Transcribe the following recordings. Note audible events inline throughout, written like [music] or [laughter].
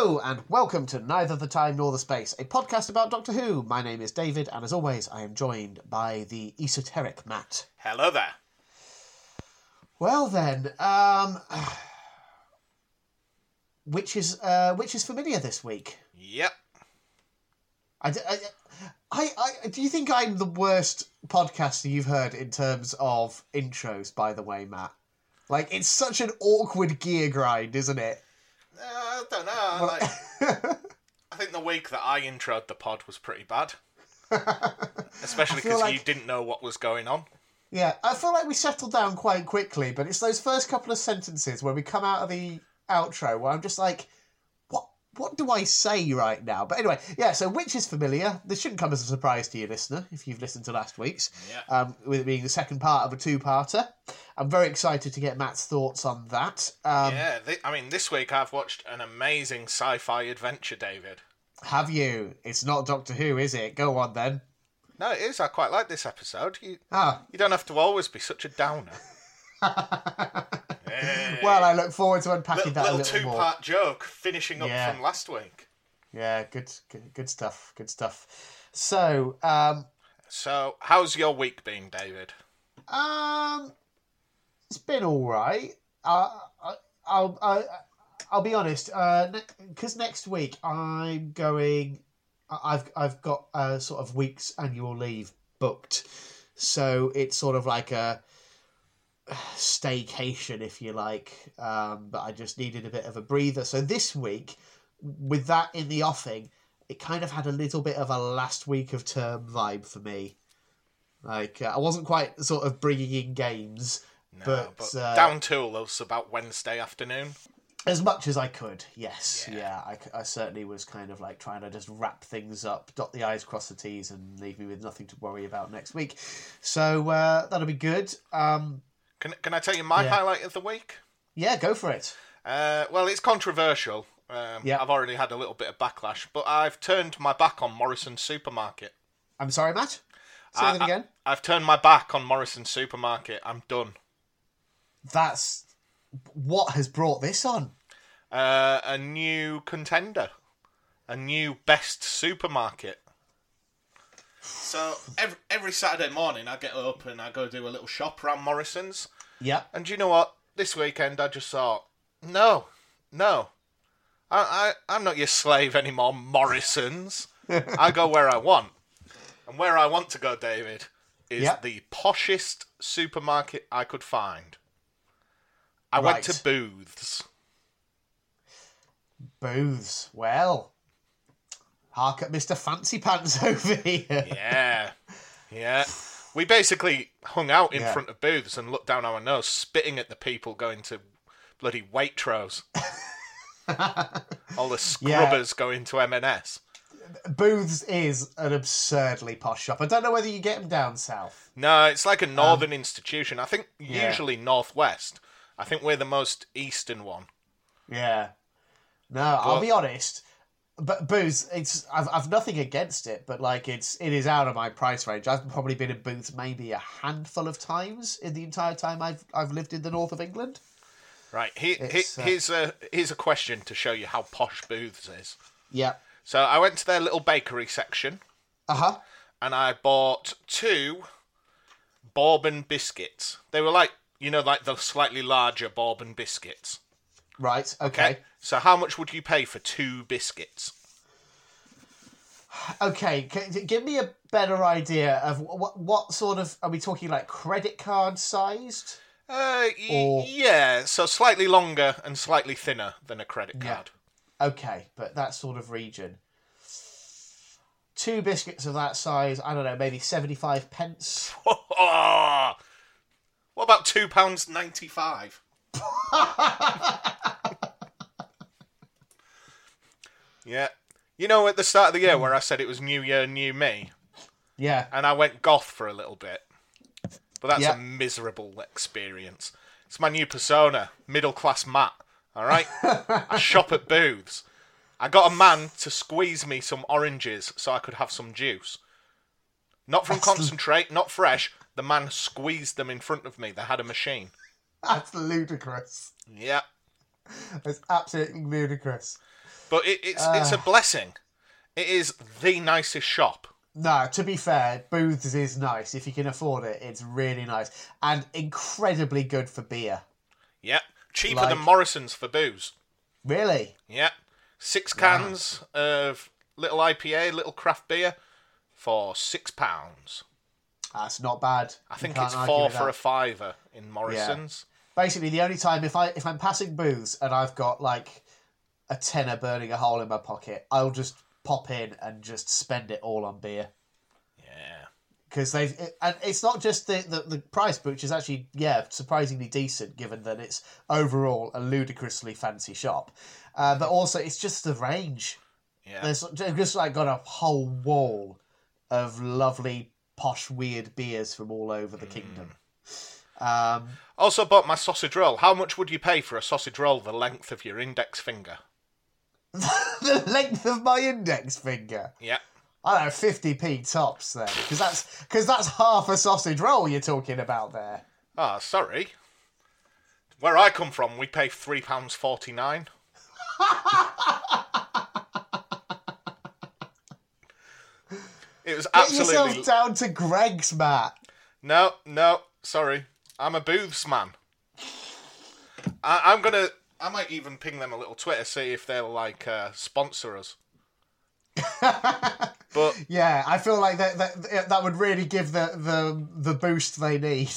Hello, and welcome to Neither the Time Nor the Space, a podcast about Doctor Who. My name is David, and as always, I am joined by the esoteric Matt. Hello there. Well then, um, [sighs] which is uh, which is familiar this week? Yep. I, I, I. do you think I'm the worst podcaster you've heard in terms of intros? By the way, Matt, like it's such an awkward gear grind, isn't it? Uh, I don't know. I Like, [laughs] I think the week that I introed the pod was pretty bad, [laughs] especially I feel because like- you didn't know what was going on. Yeah, I feel like we settled down quite quickly, but it's those first couple of sentences where we come out of the outro where I'm just like, what do I say right now? But anyway, yeah, so which is familiar. This shouldn't come as a surprise to you, listener, if you've listened to last week's, Yeah. um, with it being the second part of a two-parter. I'm very excited to get Matt's thoughts on that. Um, yeah. Th- I mean, this week I've watched an amazing sci-fi adventure, David. Have you? It's not Doctor Who, is it? Go on then. No, it is. I quite like this episode. You Ah, you don't have to always be such a downer. Hey. [laughs] well, I look forward to unpacking little, that a little little more. two-part joke finishing up Yeah. from last week. Yeah, good, good, good stuff. Good stuff. So, um, So, how's your week been, David? Um, it's been all right. Uh, I, I'll I, I'll be honest. Uh, because next week I'm going. I've I've got a sort of week's annual leave booked, so it's sort of like a staycation, if you like. Um, but I just needed a bit of a breather. So this week, with that in the offing, it kind of had a little bit of a last week of term vibe for me. Like uh, I wasn't quite sort of bringing in games, No, but, but uh, down tool was about Wednesday afternoon. as much as I could. Yes, yeah, Yeah. I I, certainly was kind of like trying to just wrap things up, dot the i's, cross the t's, and leave me with nothing to worry about next week. So uh, that'll be good. Um, Can can I tell you my Yeah. highlight of the week? yeah, go for it. Uh, well, it's controversial. Um, Yeah. I've already had a little bit of backlash, but I've turned my back on Morrison's Supermarket. I'm sorry, Matt. Say I- that again. I, have turned my back on Morrison's Supermarket. I'm done. That's what has brought this on. Uh, a new contender, a new best supermarket. So every, every Saturday morning, I get up and I go do a little shop around Morrison's. Yeah. And do you know what? This weekend, I just thought, no, no, I, I, I'm not your slave anymore, Morrison's. [laughs] I go where I want. And where I want to go, David, is Yep. the poshest supermarket I could find. I went to Booths. Booths. Well, hark at Mister Fancy Pants [laughs] over here. Yeah. Yeah. We basically hung out in Yeah. front of booths and looked down our nose, spitting at the people going to bloody Waitrose. All the [laughs] scrubbers going to M&S. Booths is an absurdly posh shop. I don't know whether you get them down south. No, it's like a um, northern institution. I think yeah. usually northwest. I think we're the most eastern one. Yeah. No, I'll be honest. But booths, it's I've I've nothing against it, but like it's it is out of my price range. I've probably been in booths maybe a handful of times in the entire time I've I've lived in the north of England. Right. He, he, uh, here's a here's a question to show you how posh Booths is. Yeah. So I went to their little bakery section Uh huh. and I bought two bourbon biscuits. They were like, you know, like the slightly larger bourbon biscuits. Right. Okay. So how much would you pay for two biscuits? Okay. c- give me a better idea of what what sort of are we talking like credit card sized? Uh, y- Or- yeah, so slightly longer and slightly thinner than a credit Yeah. card. Okay, but that sort of region. Two biscuits of that size, I don't know, maybe 75 pence. [laughs] what about two pounds ninety-five? [laughs] yeah, you know, at the start of the year hmm. where I said it was New Year, New Me, Yeah. and I went goth for a little bit, but that's Yeah. a miserable experience. It's my new persona, middle class Matt. All right, I [laughs] shop at booths. I got a man to squeeze me some oranges so I could have some juice. Not from That's concentrate, not fresh. The man squeezed them in front of me. They had a machine. That's ludicrous. Yeah. That's absolutely ludicrous. But it, it's it's a ah. blessing. It is the nicest shop. No, to be fair, Booths is nice. If you can afford it, it's really nice. And incredibly good for beer. Yep. Cheaper Like- than Morrison's for booze. Really? Yep. Six cans of little IPA, little craft beer for six pounds. That's not bad. I You think it's four for a fiver in Morrison's. Basically, the only time if I if I'm passing booths and I've got like a tenner burning a hole in my pocket, I'll just pop in and just spend it all on beer. Yeah. because they've it, and it's not just the, the the price which is actually yeah surprisingly decent given that it's overall a ludicrously fancy shop uh, but also it's just the range Yeah. there's they've just like got a whole wall of lovely posh weird beers from all over the kingdom um Also bought my sausage roll. How much would you pay for a sausage roll the length of your index finger? [laughs] the length of my index finger Yeah. I don't know, fifty p tops then, because that's because that's half a sausage roll you're talking about there. Ah, sorry. Where I come from, we pay three pounds forty nine. it was Get absolutely yourself down to Greg's, Matt. no, no. Sorry, I'm a booths man. I, I'm gonna. I might even ping them a little Twitter see if they'll like uh, sponsor us. [laughs] but Yeah, I feel like that that that would really give the the the boost they need.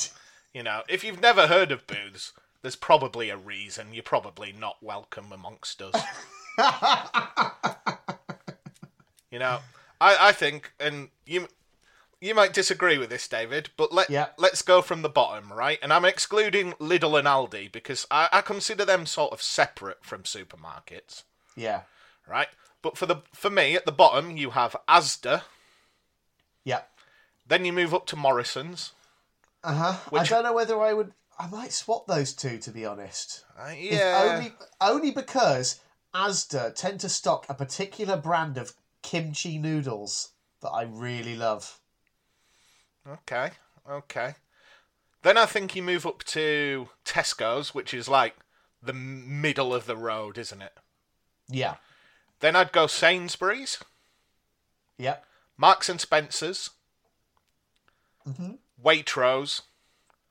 you know, if you've never heard of booths, there's probably a reason. You're probably not welcome amongst us. [laughs] you know, I, I think, and you you might disagree with this, David, but let Yeah. let's go from the bottom, right? And I'm excluding Lidl and Aldi because I, I consider them sort of separate from supermarkets, Yeah, right? But for the for me, at the bottom you have Asda, yeah, then you move up to Morrison's. uh huh. I don't know whether I would. I might swap those two to be honest. Uh, yeah, Only only because Asda tend to stock a particular brand of kimchi noodles that I really love. Okay, okay. Then I think you move up to Tesco's, which is like the middle of the road, isn't it? Yeah, Then I'd go Sainsbury's, yep. Marks and Spencers, Mhm. Waitrose,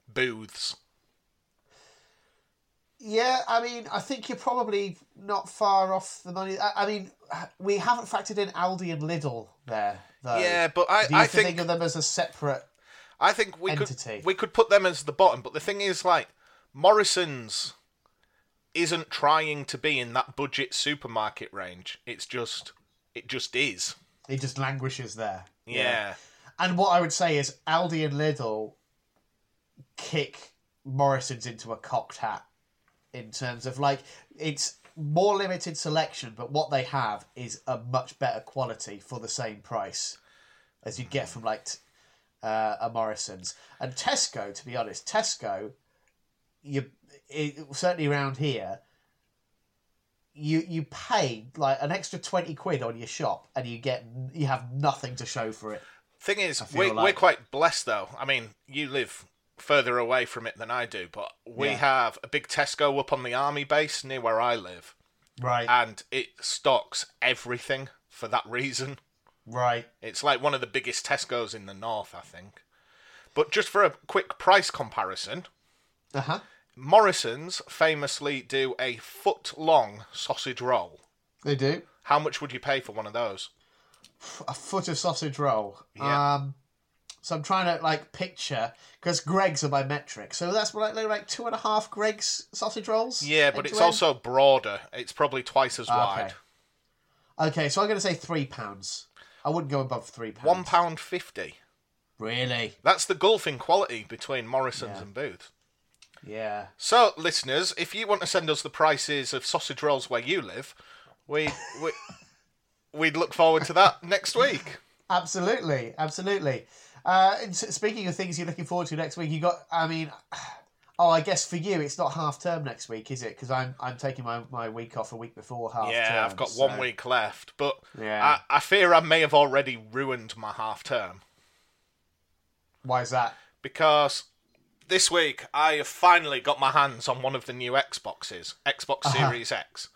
Booths. Yeah, I mean, I think you're probably not far off the money. I, I mean, we haven't factored in Aldi and Lidl there, though. Yeah, but I, Do you I think, think of them as a separate? I think we entity? could we could put them as the bottom. But the thing is, like Morrison's isn't trying to be in that budget supermarket range. It's just it just is. It just languishes there. Yeah. And what I would say is Aldi and Lidl kick Morrison's into a cocked hat in terms of like it's more limited selection, but what they have is a much better quality for the same price as you get from like uh, a Morrison's and Tesco. To be honest, Tesco, you it, certainly around here. You you pay like an extra twenty quid on your shop, and you get you have nothing to show for it. Thing is, we, we're quite blessed though. I mean, you live further away from it than I do, but we Yeah. have a big Tesco up on the army base near where I live, Right, and it stocks everything for that reason. right. It's like one of the biggest Tesco's in the north, I think. But just for a quick price comparison, Uh huh. Morrison's famously do a foot long sausage roll. They do How much would you pay for one of those? a foot of sausage roll. Yeah. Um, so I'm trying to like picture because Greg's are my metric. So that's like like, like two and a half Greg's sausage rolls. Yeah, but it's end? also broader. It's probably twice as Okay. wide. okay. So I'm going to say three pounds. I wouldn't go above three pounds. One pound fifty. Really? That's the gulfing quality between Morrison's Yeah. and Booth. Yeah. So, listeners, if you want to send us the prices of sausage rolls where you live, we, we [laughs] we'd look forward to that next week. Absolutely, absolutely. Uh, speaking of things you're looking forward to next week, you got. I mean, [sighs] oh, I guess for you it's not half term next week, is it? Because I'm I'm taking my, my week off a week before half term. yeah, I've got so- one week left, but Yeah. I, I fear I may have already ruined my half term Why is that? because this week I have finally got my hands on one of the new Xboxes, Xbox Uh-huh. Series X.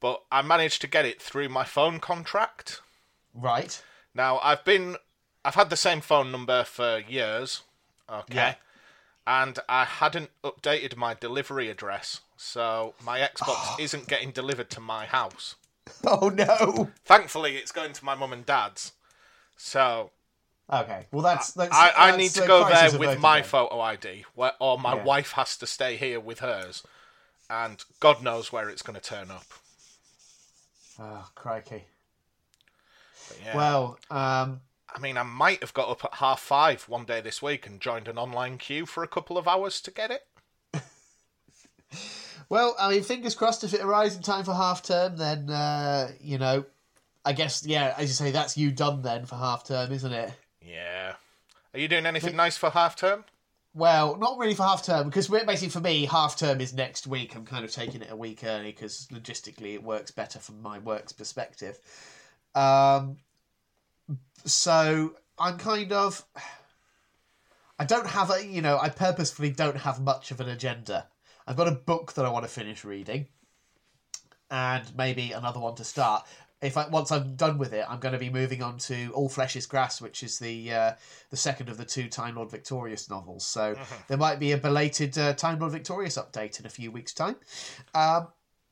but I managed to get it through my phone contract. Right. Now I've been, I've had the same phone number for years. Okay. Yeah. And I hadn't updated my delivery address, so my Xbox [gasps] isn't getting delivered to my house. [laughs] Oh no. Thankfully, it's going to my mum and dad's. So Okay. Well, that's. that's I, I that's need to go there with my then. photo ID, where, or my Yeah. wife has to stay here with hers, and God knows where it's going to turn up. Oh, crikey. Yeah. Well, um, I mean, I might have got up at half five one day this week and joined an online queue for a couple of hours to get it. [laughs] well, I mean, fingers crossed. If it arrives in time for half term, then uh, you know, I guess yeah, as you say, that's you done then for half term, isn't it? Yeah. Are you doing anything nice for half term? Well, not really for half term because we're basically for me, half term is next week. I'm kind of taking it a week early because logistically it works better from my work's perspective. Um, so I'm kind of, I don't have a, you know, I purposefully don't have much of an agenda. I've got a book that I want to finish reading, and maybe another one to start. If I, once I'm done with it, I'm going to be moving on to All Flesh Is Grass, which is the uh, the second of the two Time Lord Victorious novels. So there might be a belated uh, Time Lord Victorious update in a few weeks' time. Um,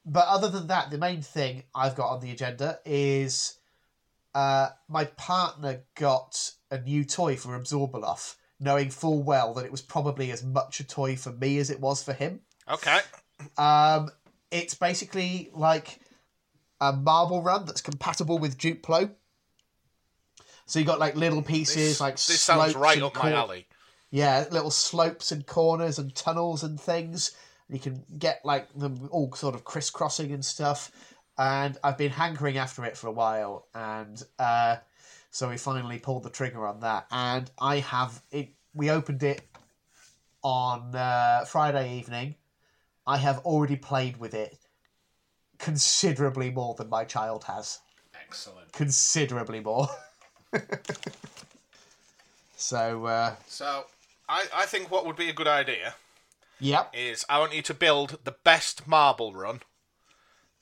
but other than that, the main thing I've got on the agenda is uh, my partner got a new toy for Absorbaloff, knowing full well that it was probably as much a toy for me as it was for him. Okay. Um, it's basically like a marble run that's compatible with Duplo. So you got like little pieces, This, like this slopes sounds right up my alley. Yeah, little slopes and corners and tunnels and things. You can get like them all sort of crisscrossing and stuff. And I've been hankering after it for a while, and uh, so we finally pulled the trigger on that. And I have it. We opened it on uh, Friday evening. I have already played with it considerably more than my child has. Excellent. Considerably more. [laughs] so, uh, So, I, I think what would be a good idea yep, is I want you to build the best marble run.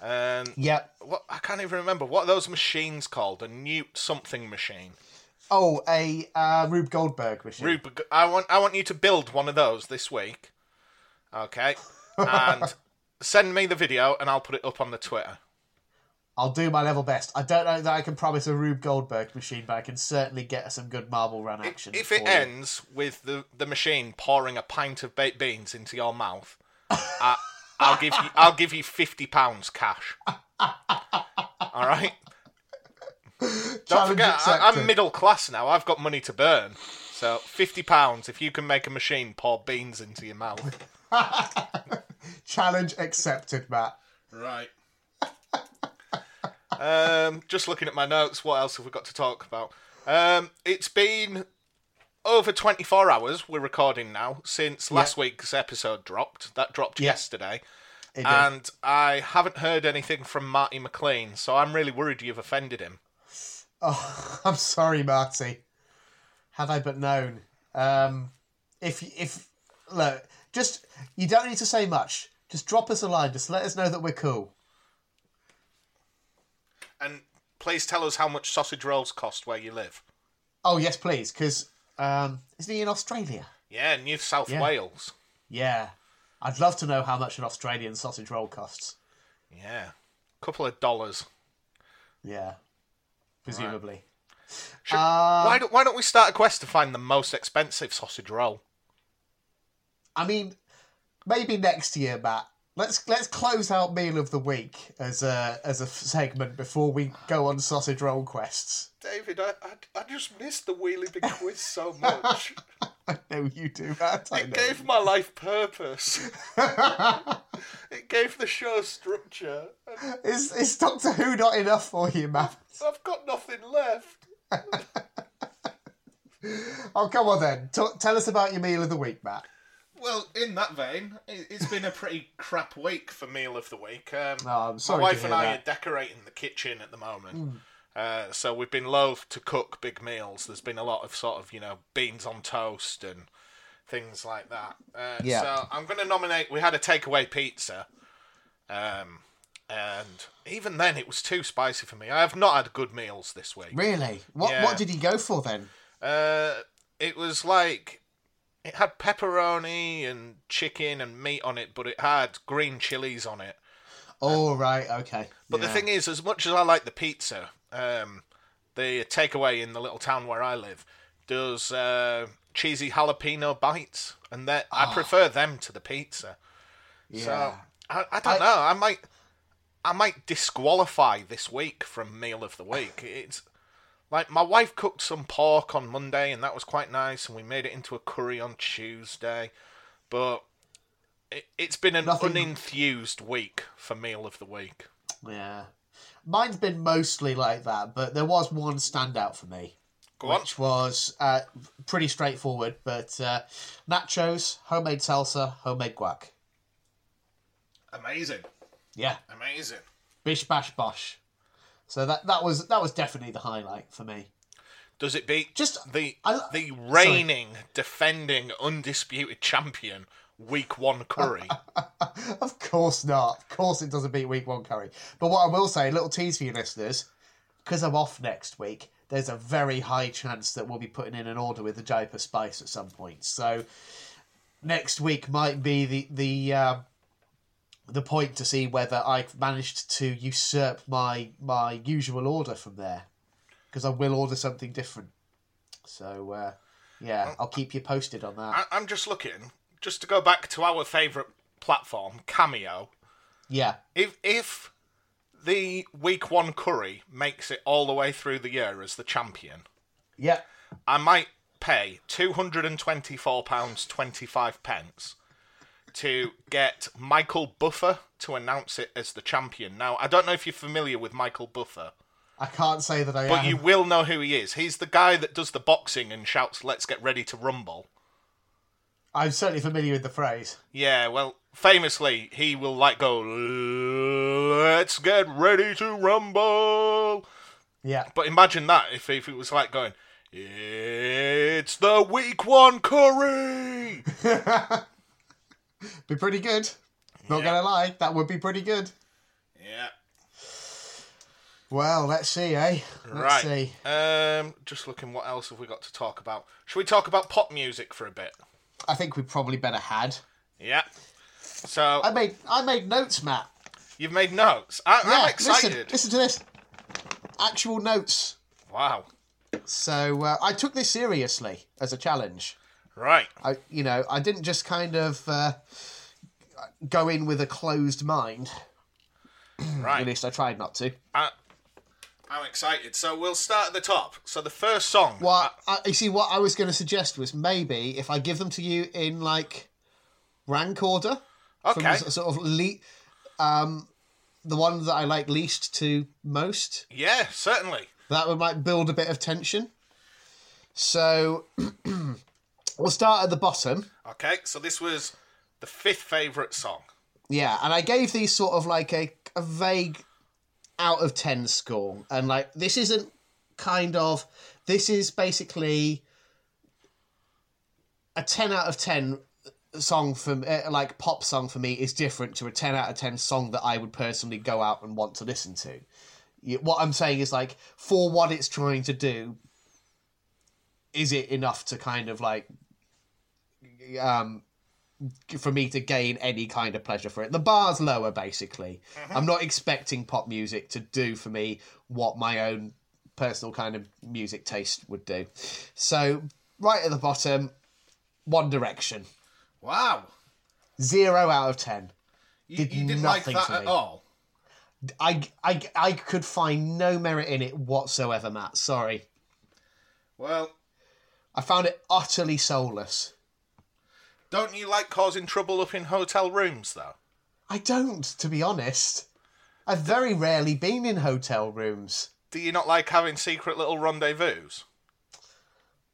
And yep. what I can't even remember what are those machines called. A Newt something machine. Oh, a uh, Rube Goldberg machine. Rube, I want I want you to build one of those this week. Okay, [laughs] and send me the video, and I'll put it up on the Twitter. I'll do my level best. I don't know that I can promise a Rube Goldberg machine, but I can certainly get some good marble run action. If for it you. ends with the, the machine pouring a pint of baked beans into your mouth, [laughs] I, I'll give you I'll give you fifty pounds cash. All right. Don't forget, I. I'm middle class now. I've got money to burn. So fifty pounds if you can make a machine pour beans into your mouth. [laughs] Challenge accepted, Matt. Right. um, just looking at my notes, what else have we got to talk about? Um, it's been over 24 hours, we're recording now, since last week's episode dropped. That dropped Yeah. yesterday. And I haven't heard anything from Marty McLean, so I'm really worried you've offended him. Oh, [laughs] I'm sorry, Marty. Had I but known. Um, if if look, just you don't need to say much. Just drop us a line. Just let us know that we're cool. And please tell us how much sausage rolls cost where you live. Oh yes, please, because um, isn't he in Australia? Yeah, New South Yeah. Wales. Yeah, I'd love to know how much an Australian sausage roll costs. Yeah. A couple of dollars. Yeah, presumably. Should- Uh, why, don't, why don't we start a quest to find the most expensive sausage roll? I mean, maybe next year, Matt. Let's let's close out meal of the week as a as a segment before we go on sausage roll quests. David, I, I, I just missed the Wheelie Big Quiz so [laughs] much. I know you do, Matt. I it gave my life purpose. [laughs] it gave the show structure. Is is Doctor Who not enough for you, Matt? I've got nothing left. [laughs] Oh, come on then. T- tell us about your meal of the week, Matt. Well, in that vein, it- it's been a pretty crap week for meal of the week. Um, Oh, I'm sorry my wife and I that. Are decorating the kitchen at the moment. Uh, so we've been loath to cook big meals. There's been a lot of sort of, you know, beans on toast and things like that. Uh, Yeah. So I'm going to nominate. We had a takeaway pizza, um, and even then it was too spicy for me. I have not had good meals this week. Really? What Yeah. what did he go for then? Uh, it was like it had pepperoni and chicken and meat on it, but it had green chilies on it. Oh right, okay. But the thing is, as much as I like the pizza, um, the takeaway in the little town where I live does uh, cheesy jalapeno bites, and that I prefer them to the pizza. yeah. So I, I don't I- know. I might, I might disqualify this week from meal of the week. It's like my wife cooked some pork on Monday, and that was quite nice, and we made it into a curry on Tuesday. But it, it's been an Nothing- unenthused week for meal of the week. yeah. Mine's been mostly like that, but there was one standout for me. Which was uh, pretty straightforward. But uh, nachos, homemade salsa, homemade guac. Amazing, Yeah, amazing. bish bash bosh. So that that was that was definitely the highlight for me. Does it beat Just the I- the reigning, defending, undisputed champion week one curry? [laughs] of course not. Of course it doesn't beat week one curry. But what I will say, a little tease for you listeners, because I'm off next week. There's a very high chance that we'll be putting in an order with the Jaipur spice at some point. So next week might be the the um, the point to see whether I've managed to usurp my my usual order from there, because I will order something different. So uh, yeah, I'll keep you posted on that. I, I'm just looking, just to go back to our favourite platform, Cameo. Yeah, If if the week one curry makes it all the way through the year as the champion, yeah. I might pay two hundred and twenty four pounds twenty five pence to get Michael Buffer to announce it as the champion. Now I don't know if you're familiar with Michael Buffer. I can't say that I But am. you will know who he is. He's the guy that does the boxing and shouts, "Let's get ready to rumble." I'm certainly familiar with the phrase. Yeah, well, famously, he will like go, "Let's get ready to rumble." Yeah. But imagine that if if it was like going, "It's the week one curry." [laughs] Be pretty good. Not Yeah. gonna lie, that would be pretty good. yeah, Well, let's see, eh? Let's right. see. Um, just looking, what else have we got to talk about? Should we talk about pop music for a bit? I think we probably better had. Yeah. So I made I made notes, Matt. you've made notes. I, Yeah, I'm excited. Listen, listen to this. Actual notes. Wow. So uh, I took this seriously as a challenge. Right. I, you know, I didn't just kind of uh, go in with a closed mind. [clears throat] Right. At least I tried not to. I, I'm excited. So we'll start at the top. So the first song. What I, you see, what I was going to suggest was maybe if I give them to you in like rank order, from Okay. the sort of le- um, the one that I like least to most. Yeah, certainly. That would might build a bit of tension. So [clears throat] we'll start at the bottom. Okay. So this was the fifth favorite song. Yeah, and I gave these sort of like a, a vague out of 10 score. And like, this isn't kind of, this is basically a 10 out of 10 song from uh, like pop song for me is different to a 10 out of 10 song that I would personally go out and want to listen to. What I'm saying is like for what it's trying to do is it enough to kind of like um for me to gain any kind of pleasure for it. The bar's lower, basically. I'm not expecting pop music to do for me what my own personal kind of music taste would do. So, right at the bottom, One Direction. Wow. Zero out of ten. You, Did you didn't like nothing that to at me. all. I, I, I could find no merit in it whatsoever, Matt. Sorry. Well, I found it utterly soulless. Don't you like causing trouble up in hotel rooms though? I don't, to be honest. I've very rarely been in hotel rooms. Do you not like having secret little rendezvous?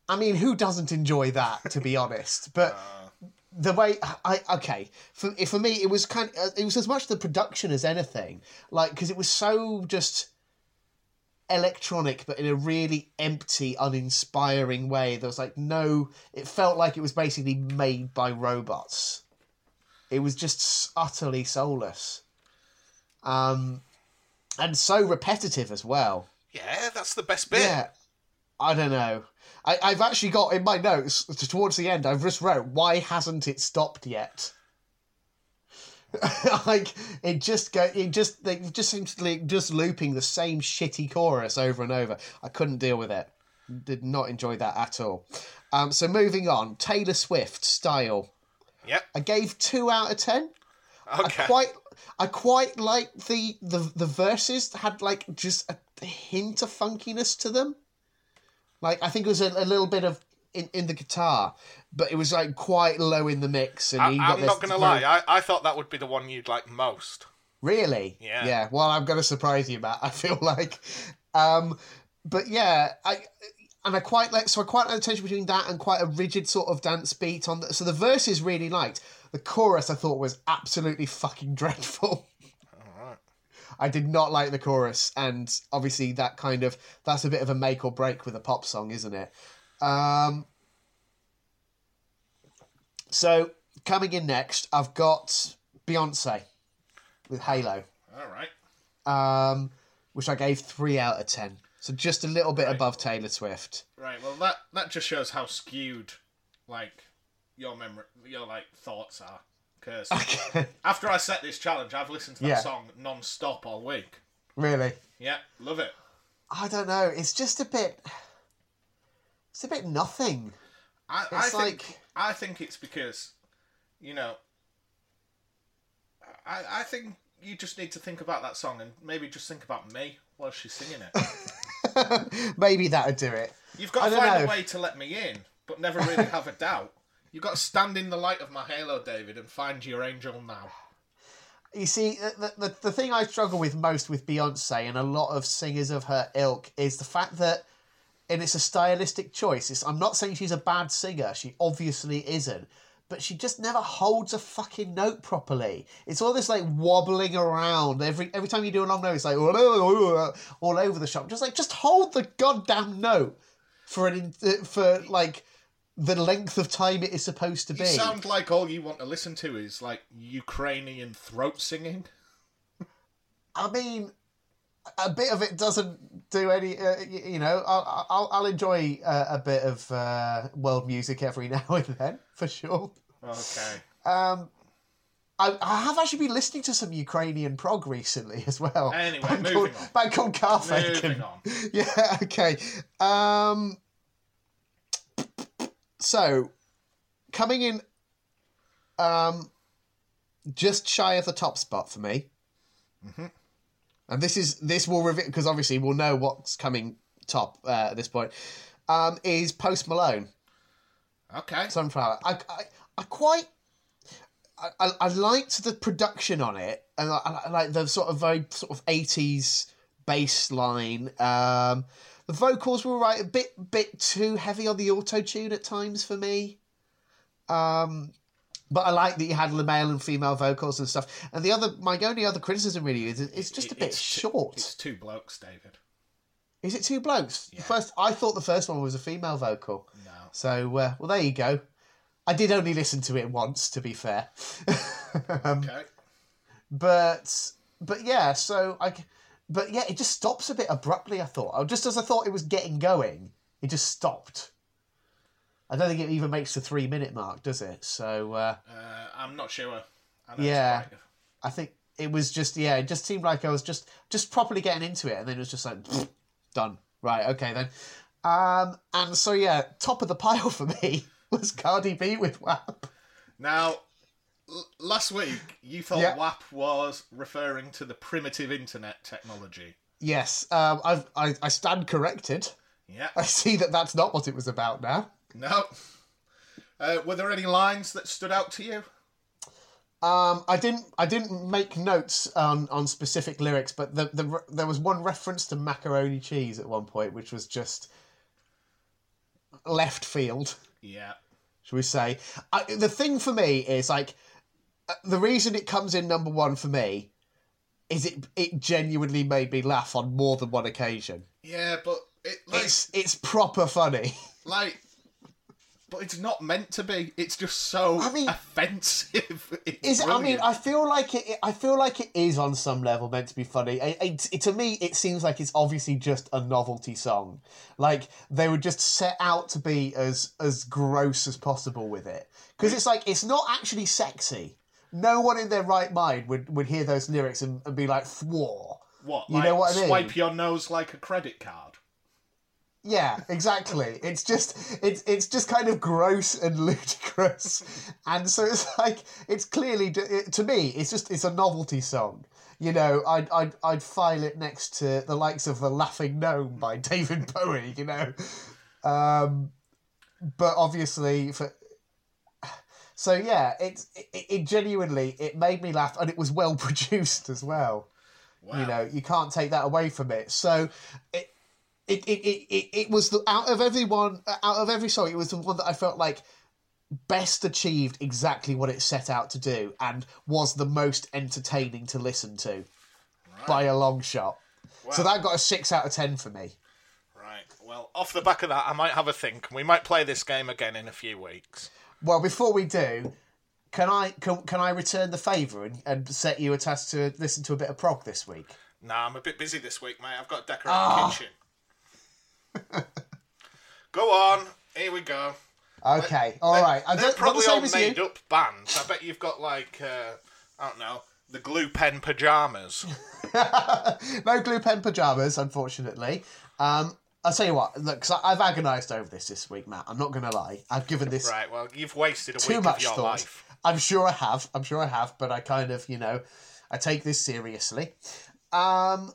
I mean, who doesn't enjoy that, to be honest? But [laughs] the way I okay for for me, it was kind. Of, it was as much the production as anything. Like because it was so just electronic, but in a really empty, uninspiring way. There was like no. It felt like it was basically made by robots. It was just utterly soulless. um, and so repetitive as well. Yeah, that's the best bit. Yeah, I don't know. I, I've actually got in my notes towards the end. I've just wrote, "Why hasn't it stopped yet?" [laughs] like it just go, it just it just seems to like just looping the same shitty chorus over and over. I couldn't deal with it. Did not enjoy that at all. Um, so moving on, Taylor Swift style. Yep. I gave two out of ten. Okay. I quite I quite like the the the verses had like just a hint of funkiness to them. Like I think it was a, a little bit of in, in the guitar, but it was like quite low in the mix. And I, you got I'm not gonna lie. I, I thought that would be the one you'd like most. Really? Yeah. Yeah. Well, I'm going to surprise you, Matt. [laughs] I feel like, um, but yeah, I and I quite like so I quite like the tension between that and quite a rigid sort of dance beat on. The, so the verses really liked. The chorus I thought was absolutely fucking [laughs] dreadful. I did not like the chorus, and obviously that kind of that's a bit of a make or break with a pop song, isn't it? Um, so coming in next, I've got Beyonce with Halo All right. um, which I gave three out of ten. So just a little bit above Taylor Swift. Right. Well, that that just shows how skewed, like, your memory, your like thoughts are. Because Okay. [laughs] after I set this challenge, I've listened to that Yeah. song non-stop all week. really? Yeah, love it. I don't know. It's just a bit. It's a bit nothing. I, I think like- I think it's because, you know, I I think you just need to think about that song and maybe just think about me while she's singing it. [laughs] Maybe that'd do it. You've got to find know. a way to let me in, but never really have a doubt. You've got to stand in the light of my halo, David, and find your angel now. You see, the, the, the thing I struggle with most with Beyonce and a lot of singers of her ilk is the fact that, and it's a stylistic choice. It's, I'm not saying she's a bad singer. She obviously isn't. But she just never holds a fucking note properly. It's all this like wobbling around every every time you do a long note. It's like [laughs] all over the shop. Just like just hold the goddamn note for an uh, for like the length of time it is supposed to be. You sound like all you want to listen to is like Ukrainian throat singing. I mean, a bit of it doesn't do any. Uh, you know, I'll I'll, I'll enjoy uh, a bit of uh, world music every [laughs] now and then for sure. Okay. Um, I, I have actually been listening to some Ukrainian prog recently as well. Anyway, Band moving called, on. Band called Karfagen. Moving on. [laughs] Yeah. Okay. Um. So, coming in, um, just shy of the top spot for me. And this is this will reveal because obviously we'll know what's coming top uh, at this point. Um, is Post Malone Okay. Sunflower? I I, I quite. I, I, I liked the production on it, and I, I like the sort of very sort of eighties bass line. Um, the vocals were right a bit bit too heavy on the auto tune at times for me. Um, but I like that you had the male and female vocals and stuff. And the other, my only other criticism really is it's just a bit It's short. It's two blokes, David. Is it two blokes? The first, I thought the first one was a female vocal. No. So, uh, well, there you go. I did only listen to it once, to be fair. [laughs] um, Okay. but, but yeah, so I, but yeah, it just stops a bit abruptly. I thought, just as I thought it was getting going, it just stopped. I don't think it even makes the three minute mark, does it? So, uh, Uh, I'm not sure. I know Yeah. I think it was just yeah, it just seemed like I was just just properly getting into it, and then it was just like done. Right, okay then. Um, and so yeah, top of the pile for me [laughs] was Cardi B with WAP. Now, l- last week you thought Yeah. WAP was referring to the primitive internet technology. Yes, um, I've, I I stand corrected. Yeah. I see that that's not what it was about now. No. Uh, were there any lines that stood out to you? Um, I didn't I didn't make notes on, on specific lyrics, but the, the there was one reference to macaroni cheese at one point, which was just left field. Yeah. shall we say? I, the thing for me is like uh, the reason it comes in number one for me is it it genuinely made me laugh on more than one occasion. Yeah, but it like It's it's proper funny. [laughs] like But it's not meant to be. It's just so I mean- offensive. [laughs] It's Is it, I mean. I feel like it. I feel like it is on some level meant to be funny. It, it, to me, it seems like it's obviously just a novelty song. Like they would just set out to be as as gross as possible with it, because it's like it's not actually sexy. No one in their right mind would, would hear those lyrics and, and be like, "Thwar." what? you like, know what I mean? Swipe your nose like a credit card. Yeah, exactly. It's just it's it's just kind of gross and [laughs] ludicrous, and so it's like it's clearly it, to me it's just it's a novelty song. You know, I'd I'd I'd file it next to the likes of the Laughing Gnome by [laughs] David Bowie. You know, um, but obviously for. So yeah, it's it, it genuinely it made me laugh, and it was well [laughs] produced as well Wow. you know you can't take that away from it so it it, it, it, it, it was the out of everyone out of every song it was the one that i felt like best achieved exactly what it set out to do and was the most entertaining to listen to by a long shot so that got a six out of ten for me Right. Well, off the back of that, I might have a think. We might play this game again in a few weeks. well before we do can i can, can i return the favor and, and set you a task to listen to a bit of prog this week Nah, I'm a bit busy this week, mate. I've got to decorate Ah. the kitchen. Go on. Here we go. okay all right. They're- They're probably all made you up bands. I bet you've got like uh, I don't know the glue pen pajamas. [laughs] no glue pen pajamas, unfortunately. Um, I'll tell you what. Look, 'cause I I've agonised over this this week, Matt. I'm not going to lie. I've given this right. Well, you've wasted a too week of much your thought. life. I'm sure I have. I'm sure I have. But I kind of, you know, I take this seriously. Um,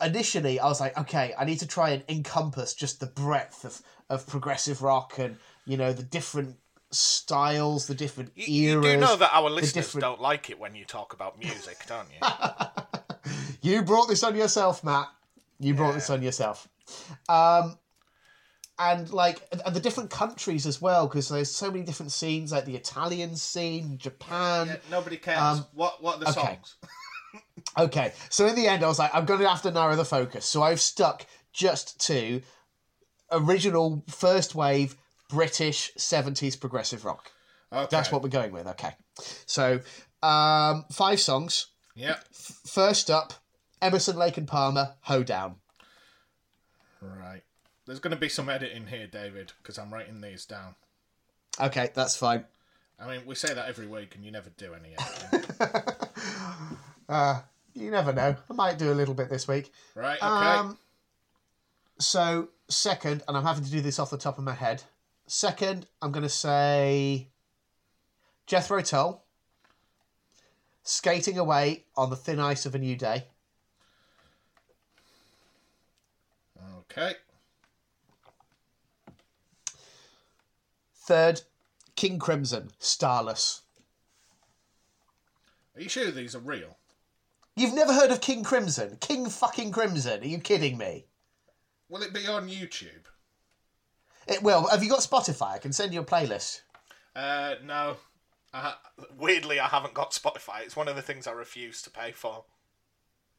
initially, I was like, okay, I need to try and encompass just the breadth of, of progressive rock and you know the different styles, the different You, you do know that our listeners different- don't like it when you talk about music, don't you? [laughs] You brought this on yourself, Matt. You brought this on yourself. Um, and like and the different countries as well, because there's so many different scenes, like the Italian scene, Japan. Yeah, nobody cares. Um, what What are the okay. songs? [laughs] Okay, so in the end, I was like, I'm going to have to narrow the focus. So I've stuck just to original first wave British 70s progressive rock. Okay. That's what we're going with. Okay, so um, five songs. Yeah. First up, Emerson, Lake and Palmer, Hoedown. Right. There's going to be some editing here, David, because I'm writing these down. Okay, that's fine. I mean, we say that every week, and you never do any [laughs] editing. Uh, you never know. I might do a little bit this week. right. Okay. Um, so second, and I'm having to do this off the top of my head. Second, I'm going to say Jethro Tull, skating away on the thin ice of a new day. okay. Third, King Crimson, Starless. Are you sure these are real? You've never heard of King Crimson? King fucking Crimson? Are you kidding me? Will it be on YouTube? It will. Have you got Spotify? I can send you a playlist. Uh, no. I weirdly, I haven't got Spotify. It's one of the things I refuse to pay for.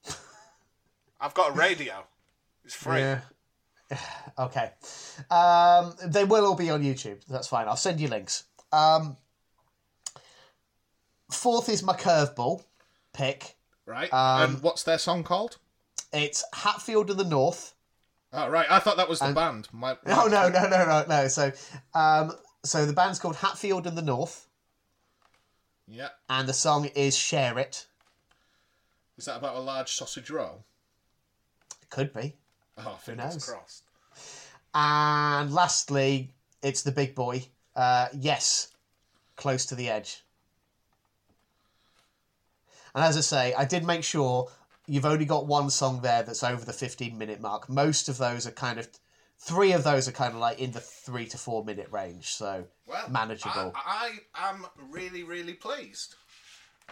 [laughs] I've got a radio. It's free. Yeah. [sighs] okay. Um, they will all be on YouTube. That's fine. I'll send you links. Um, fourth is my curveball pick. Right. Um, and what's their song called? It's Hatfield in the North. Oh, right. I thought that was the band. My, [laughs] Oh no, no, no, no, no. So, um, so the band's called Hatfield and the North, Yeah. and the song is "Share It." Is that about a large sausage roll? It could be. Oh, fingers crossed. And lastly, it's the big boy. Uh, yes, close to the edge. And as I say, I did make sure you've only got one song there that's over the 15 minute mark. Most of those are kind of, three of those are kind of like in the three to four minute range. So Well, manageable. I, I am really, really pleased.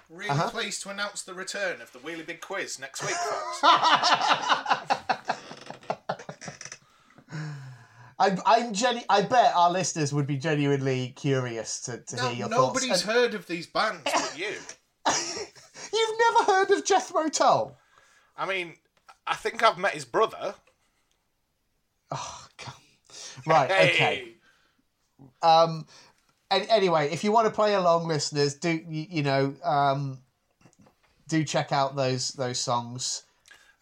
Really Uh-huh. pleased to announce the return of the Wheelie Big Quiz next week, folks. [laughs] I, I'm genu- I bet our listeners would be genuinely curious to, to hear your nobody's thoughts. Nobody's heard of these bands but you. You've never heard of Jethro Tull? I mean, I think I've met his brother. Oh, God. Right, Hey. okay. Um, and anyway, if you want to play along, listeners, do you, know um, do check out those those songs.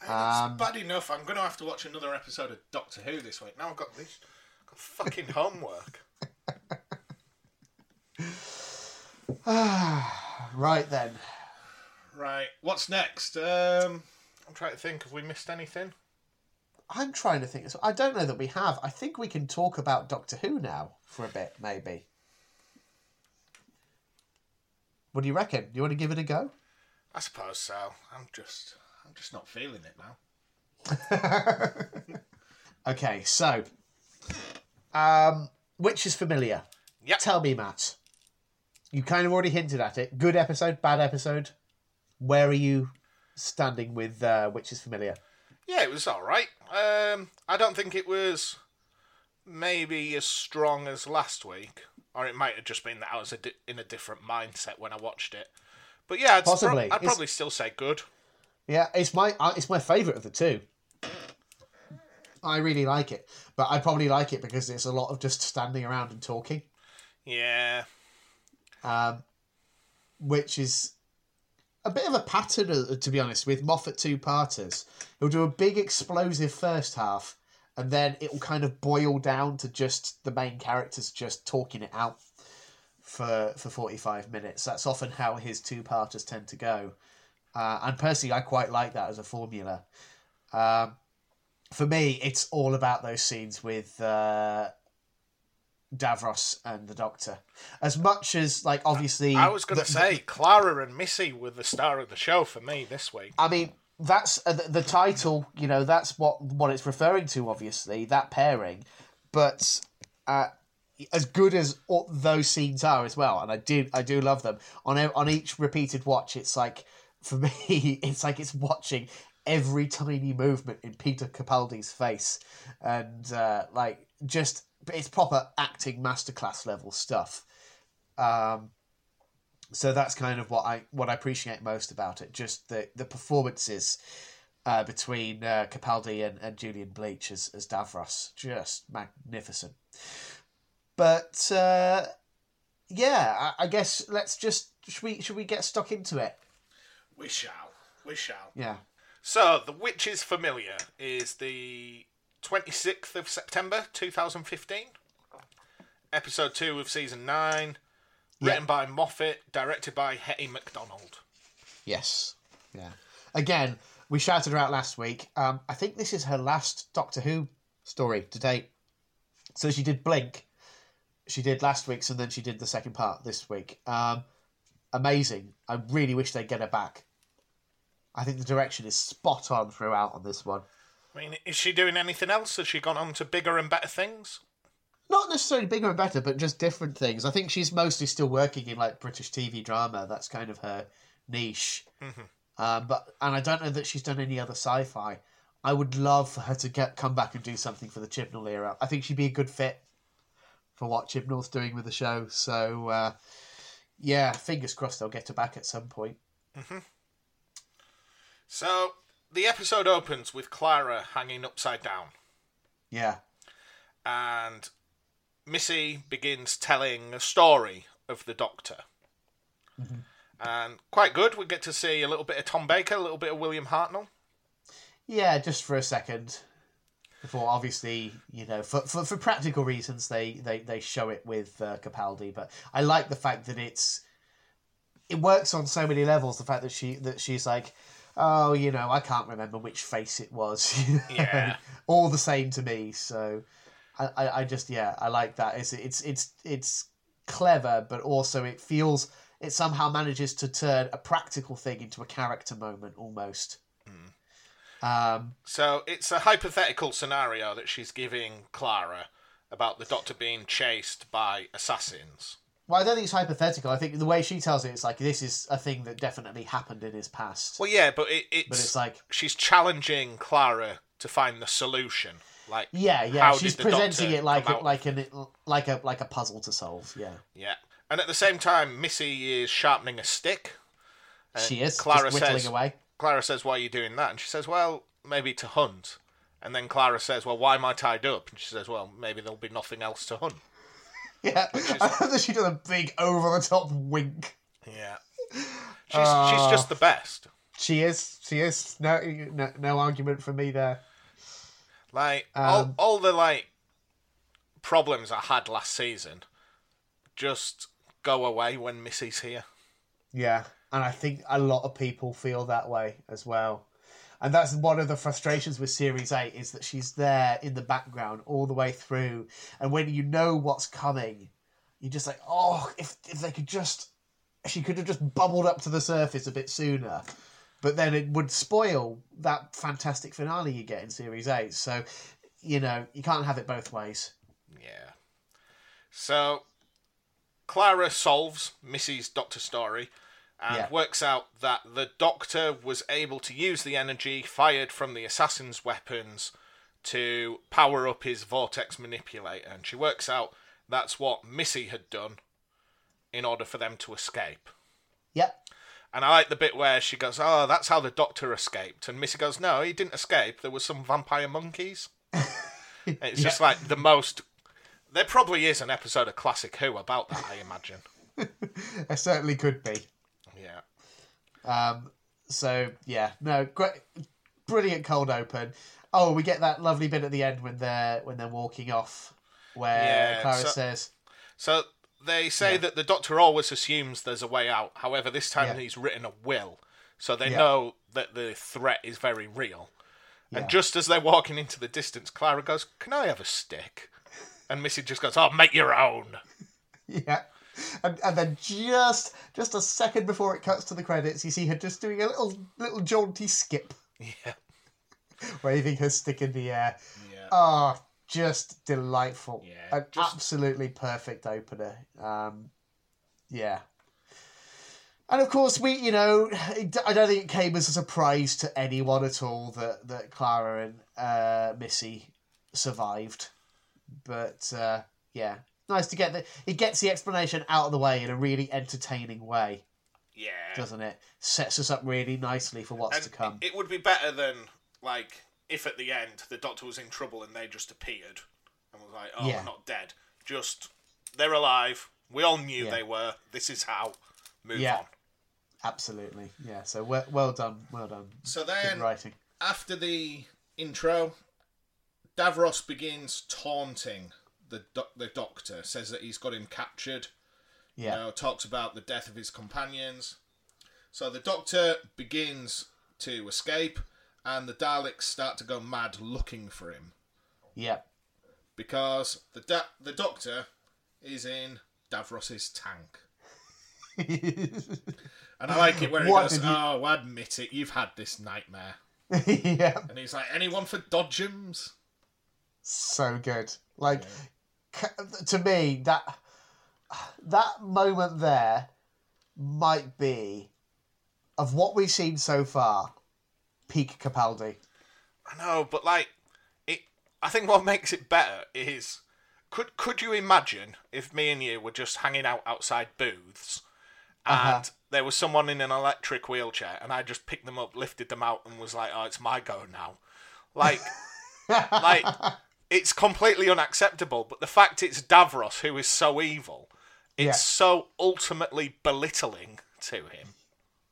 it's bad enough. I'm going to have to watch another episode of Doctor Who this week. Now I've got this got fucking homework. [laughs] Right then, Right, what's next? Um, I'm trying to think. Have we missed anything? I'm trying to think. I don't know that we have. I think we can talk about Doctor Who now for a bit, maybe. What do you reckon? You want to give it a go? I suppose so. I'm just, I'm just not feeling it now. [laughs] Okay, so, um, which is familiar? Yep. Tell me, Matt. You kind of already hinted at it. Good episode, bad episode. Where are you standing with uh, which is familiar? Yeah, it was all right. Um, I don't think it was maybe as strong as last week, or it might have just been that I was a di- in a different mindset when I watched it. But yeah, I'd, Possibly. I'd It's- probably still say good. Yeah, it's my uh, it's my favourite of the two. I really like it, but I probably like it because it's a lot of just standing around and talking, Yeah, um, which is a bit of a pattern, uh, to be honest, with Moffat two parters. He'll do a big explosive first half, and then it will kind of boil down to just the main characters just talking it out for for forty five minutes. That's often how his two parters tend to go, uh, and personally, I quite like that as a formula. Um, for me, it's all about those scenes with uh, Davros and the Doctor. As much as, like, obviously, I was going to say Clara and Missy were the star of the show for me this week. I mean, that's uh, the, the title. You know, that's what what it's referring to. Obviously, that pairing, but uh, as good as all those scenes are as well, and I do I do love them. On on each repeated watch, it's like for [laughs] me, it's like it's watching every tiny movement in Peter Capaldi's face, and uh, like just it's proper acting masterclass level stuff. Um, so that's kind of what I what I appreciate most about it. Just the the performances uh, between uh, Capaldi and, and Julian Bleach as as Davros, just magnificent. But uh, yeah, I, I guess let's just should we should we get stuck into it? We shall. We shall. Yeah. So, The Witch's Familiar is the 26th of September 2015. Episode 2 of Season 9. Written by Moffat, directed by Hetty MacDonald. Yes. Yeah. Again, we shouted her out last week. Um, I think this is her last Doctor Who story to date. So she did Blink. She did last week's, and then she did the second part this week. Um, amazing. I really wish they'd get her back. I think the direction is spot on throughout on this one. I mean, is she doing anything else? Has she gone on to bigger and better things? Not necessarily bigger and better, but just different things. I think she's mostly still working in like British TV drama. That's kind of her niche. Um, but and I don't know that she's done any other sci-fi. I would love for her to get come back and do something for the Chibnall era. I think she'd be a good fit for what Chibnall's doing with the show. So uh, yeah, fingers crossed they'll get her back at some point. So, the episode opens with Clara hanging upside down, Yeah, and Missy begins telling a story of the Doctor. And quite good. We get to see a little bit of Tom Baker, a little bit of William Hartnell. yeah, just for a second. Before, obviously, you know, for, for, for practical reasons, they, they, they show it with uh, Capaldi. But I like the fact that it's it works on so many levels. The fact that she that she's like, oh, you know, I can't remember which face it was. [laughs] Yeah. all the same to me. So I, I, I just yeah, I like that. It's it's it's it's clever, but also it feels it somehow manages to turn a practical thing into a character moment almost. Um, So it's a hypothetical scenario that she's giving Clara about the Doctor being chased by assassins. Well, I don't think it's hypothetical. I think the way she tells it, it's like this is a thing that definitely happened in his past. Well, yeah, but it, it's, But it's like- she's challenging Clara to find the solution. Like, Yeah, yeah. She's presenting it like come a, out- like an like a like a puzzle to solve. Yeah, yeah, and at the same time, Missy is sharpening a stick. She is. Clara says, away. Clara says, "Why are you doing that?" And she says, "Well, maybe to hunt." And then Clara says, "Well, why am I tied up?" And she says, "Well, maybe there'll be nothing else to hunt." Yeah, Which is- I love that she does a big over the top wink. Yeah. [laughs] She's she's just the best. She is. She is. No, no, no argument for me there. Like all Um, all the like problems I had last season just go away when Missy's here. Yeah, and I think a lot of people feel that way as well. And that's one of the frustrations with Series 8 is that she's there in the background all the way through. And when you know what's coming, you're just like, oh, if, if they could just. She could have just bubbled up to the surface a bit sooner. But then it would spoil that fantastic finale you get in Series 8. So, you know, you can't have it both ways. Yeah. So Clara solves Missy's doctor story and Yeah. works out that the doctor was able to use the energy fired from the assassin's weapons to power up his vortex manipulator. And she works out that's what Missy had done in order for them to escape. Yep. And I like the bit where she goes, "Oh, that's how the Doctor escaped," and Missy goes, "No, he didn't escape. There was some vampire monkeys." [laughs] It's just like the most. There probably is an episode of Classic Who about that. I imagine. [laughs] There certainly could be. Um, so yeah, no, great, brilliant cold open. Oh, we get that lovely bit at the end when they're when they're walking off, where Yeah, Clara so- says, So they say Yeah. that the Doctor always assumes there's a way out. However, this time Yeah. he's written a will, so they know that the threat is very real. And just as they're walking into the distance, Clara goes, "Can I have a stick?" And Missy just goes, "Oh, make your own." [laughs] "Yeah," and, and then just just a second before it cuts to the credits, you see her just doing a little little jaunty skip, Yeah. [laughs] waving her stick in the air. Yeah. Oh, just delightful. Yeah, An just- absolutely perfect opener. Um, yeah. And of course, we, you know, it- I don't think it came as a surprise to anyone at all that, that Clara and uh, Missy survived. But uh, yeah, nice to get the. It gets the explanation out of the way in a really entertaining way, yeah. doesn't it? Sets us up really nicely for what's And to come. It would be better than like if at the end the Doctor was in trouble and they just appeared and was like, "Oh, Yeah. we're not dead. Just they're alive. We all knew Yeah. they were. This is how. Move Yeah. on." Absolutely, yeah. So well, well done, well done. So Good then, writing. after the intro, Davros begins taunting the doc- the Doctor. Says that he's got him captured. Yeah. You know, talks about the death of his companions. So the Doctor begins to escape, and the Daleks start to go mad looking for him Yeah. because the da- the Doctor is in Davros's tank. [laughs] And I like it where he What goes, you- "Oh, admit it, you've had this nightmare." [laughs] yeah. And he's like, "Anyone for Dodgems?" so good. Like c- to me, that that moment there might be of what we've seen so far, peak Capaldi. I know, but like it. I think what makes it better is could could you imagine if me and you were just hanging out outside booths and Uh-huh. there was someone in an electric wheelchair and I just picked them up, lifted them out, and was like, "Oh, it's my go now." Like, [laughs] like it's completely unacceptable. But the fact it's Davros who is so evil, it's Yeah. so ultimately belittling to him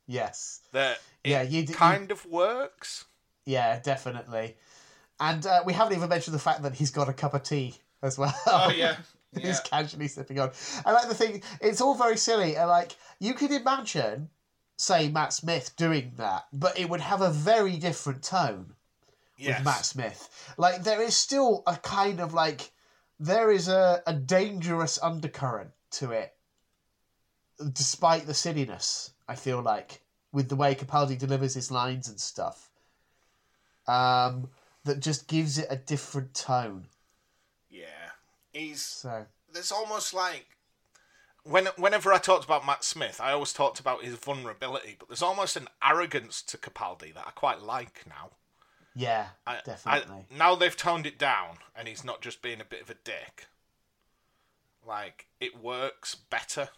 Yes. that Yeah, you d- you- kind of works. Yeah, definitely. And uh, we haven't even mentioned the fact that he's got a cup of tea as well. Oh yeah, [laughs] yeah. He's casually sipping on. I like the thing. It's all very silly. And like you could imagine, say Matt Smith doing that, but it would have a very different tone. Yes. with Matt Smith. Like there is still a kind of like there is a, a dangerous undercurrent to it, despite the silliness. I feel like with the way Capaldi delivers his lines and stuff, um, that just gives it a different tone. Yeah, he's So there's almost like when whenever I talked about Matt Smith, I always talked about his vulnerability, but there's almost an arrogance to Capaldi that I quite like now. Yeah, I, definitely. I, now they've toned it down, and he's not just being a bit of a dick. Like it works better.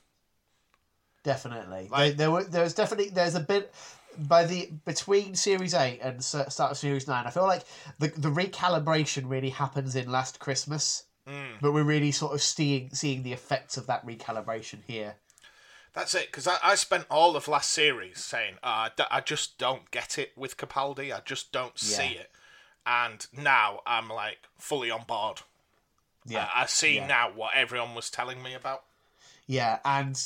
Definitely. Like- there, there, were, there's definitely there's a bit by the between series eight and start of series nine. I feel like the the recalibration really happens in Last Christmas hmm. but we're really sort of seeing seeing the effects of that recalibration here. That's it, because I, I spent all of last series saying, uh, I, d- I just don't get it with Capaldi. I just don't see it. And now I'm like fully on board. Yeah, I, I see yeah. now what everyone was telling me about. Yeah, and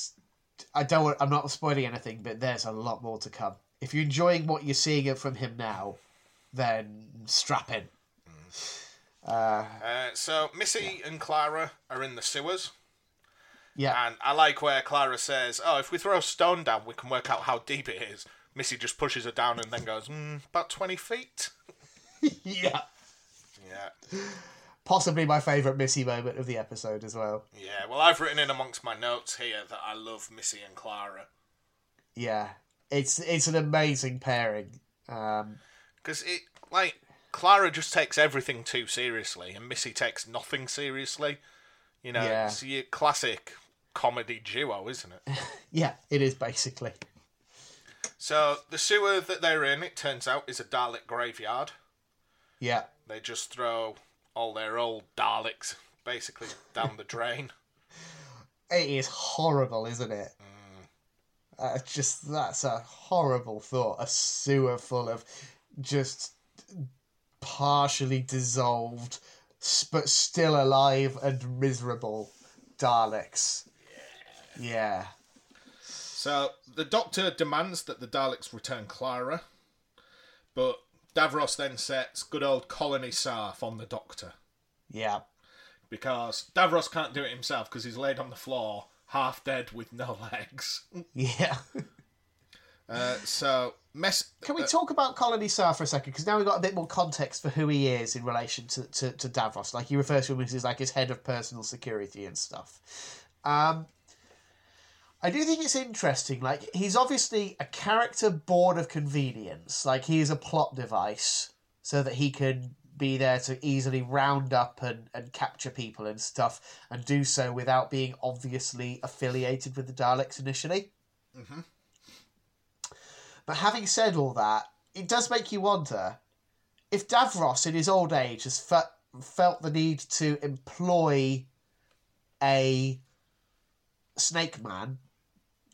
I don't. I'm not spoiling anything, but there's a lot more to come. If you're enjoying what you're seeing from him now, then strap in. Uh, Uh, so Missy and Clara are in the sewers. Yeah, And I like where Clara says, "Oh, if we throw a stone down, we can work out how deep it is." Missy just pushes her down and then goes, mm, "About twenty feet." [laughs] yeah. Yeah, Possibly my favourite Missy moment of the episode as well. yeah. Well, I've written in amongst my notes here that I love Missy and Clara Yeah, it's it's an amazing pairing. Um, because it, like, Clara just takes everything too seriously, and Missy takes nothing seriously. You know, Yeah. it's your classic comedy duo, isn't it? [laughs] yeah, it is basically. so the sewer that they're in, it turns out, is a Dalek graveyard. Yeah, They just throw all their old Daleks basically down the drain. [laughs] [laughs] it is horrible, isn't it? Uh, just that's a horrible thought. A sewer full of just partially dissolved, but still alive and miserable Daleks. Yeah. So the Doctor demands that the Daleks return Clara, but Davros then sets good old Colony Sarff on the Doctor Yeah. because Davros can't do it himself because he's laid on the floor, half dead with no [laughs] legs. Yeah. Uh, so mess. Can we uh, talk about Colony Sarff for a second? Because now we've got a bit more context for who he is in relation to, to, to Davros. Like, he refers to him as like his head of personal security and stuff. Um, I do think it's interesting. Like, he's obviously a character born of convenience. Like, he is a plot device so that he can be there to easily round up and, and capture people and stuff and do so without being obviously affiliated with the Daleks initially. Mm-hmm. But having said all that, it does make you wonder if Davros, in his old age, has fe- felt the need to employ a snake man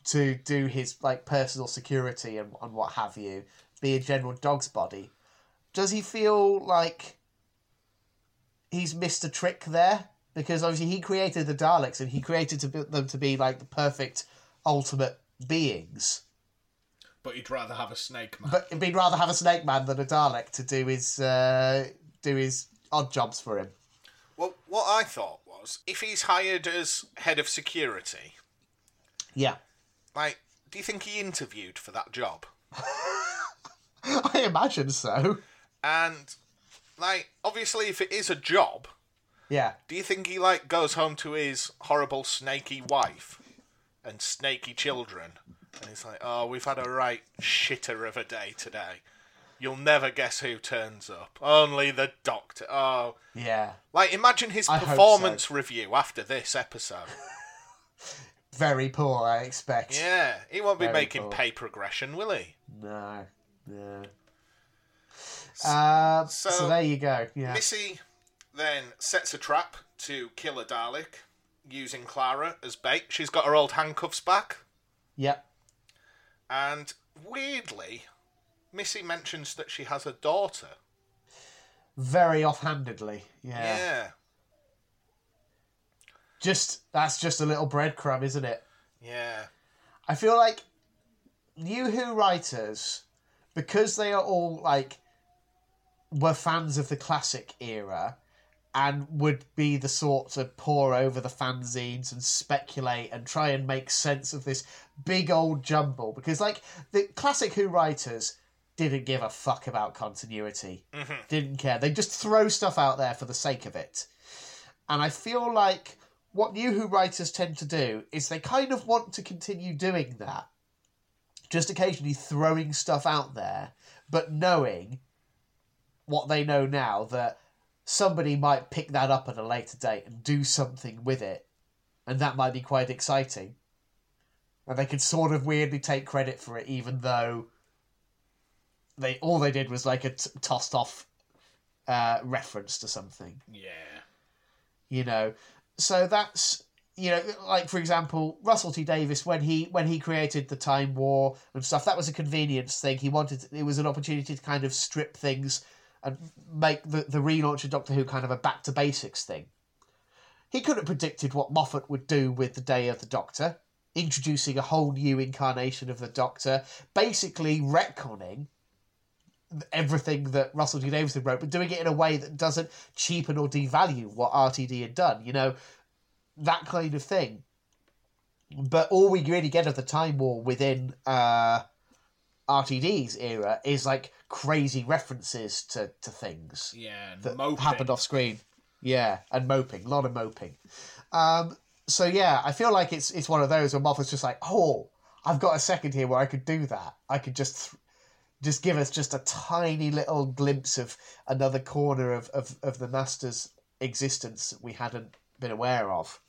to do his like personal security and, and what have you, be a general dog's body. Does he feel like he's missed a trick there? Because obviously he created the Daleks and he created to them to be like the perfect ultimate beings. But he'd rather have a snake man. But he'd rather have a snake man than a Dalek to do his uh, do his odd jobs for him. well, what I thought was if he's hired as head of security, Yeah, like, do you think he interviewed for that job? [laughs] I imagine so. And like, obviously, if it is a job, Yeah, do you think he like goes home to his horrible snaky wife and snaky children, and he's like, "Oh, we've had a right shitter of a day today. You'll never guess who turns up. Only the doctor. Oh, yeah, like imagine his I performance review after this episode. [laughs] very poor. I expect. Yeah, he won't be Very making cool. pay progression, will he? No, no. Uh, so, so- there you go. Yeah, Missy then sets a trap to kill a Dalek using Clara as bait. She's got her old handcuffs back. yep. And weirdly, Missy mentions that she has a daughter. Very offhandedly. Yeah. Yeah. Just that's just a little breadcrumb, isn't it? Yeah. I feel like New Who writers, because they are all like were fans of the classic era and would be the sort to pore over the fanzines and speculate and try and make sense of this big old jumble because like the classic Who writers didn't give a fuck about continuity. Mm-hmm. Didn't care. They just throw stuff out there for the sake of it. And I feel like what New Who writers tend to do is they kind of want to continue doing that. Just occasionally throwing stuff out there, but knowing what they know now that somebody might pick that up at a later date and do something with it. And that might be quite exciting. And they could sort of weirdly take credit for it, even though they all they did was like a t- tossed off uh, reference to something. Yeah. You know, so that's you know, like for example, Russell T Davies when he when he created the Time War and stuff, that was a convenience thing. He wanted it was an opportunity to kind of strip things and make the the relaunch of Doctor Who kind of a back to basics thing. He could have predicted what Moffat would do with the Day of the Doctor, introducing a whole new incarnation of the Doctor, basically retconning everything that Russell T Davidson wrote, but doing it in a way that doesn't cheapen or devalue what RTD had done. You know, that kind of thing. But all we really get of the Time War within uh, RTD's era is like crazy references to, to things Yeah, that moping. happened off screen. Yeah, and moping, a lot of moping. Um, so yeah, I feel like it's it's one of those where Moffat's just like, oh, I've got a second here where I could do that. I could just th- just give us just a tiny little glimpse of another corner of, of, of the Master's existence that we hadn't been aware of.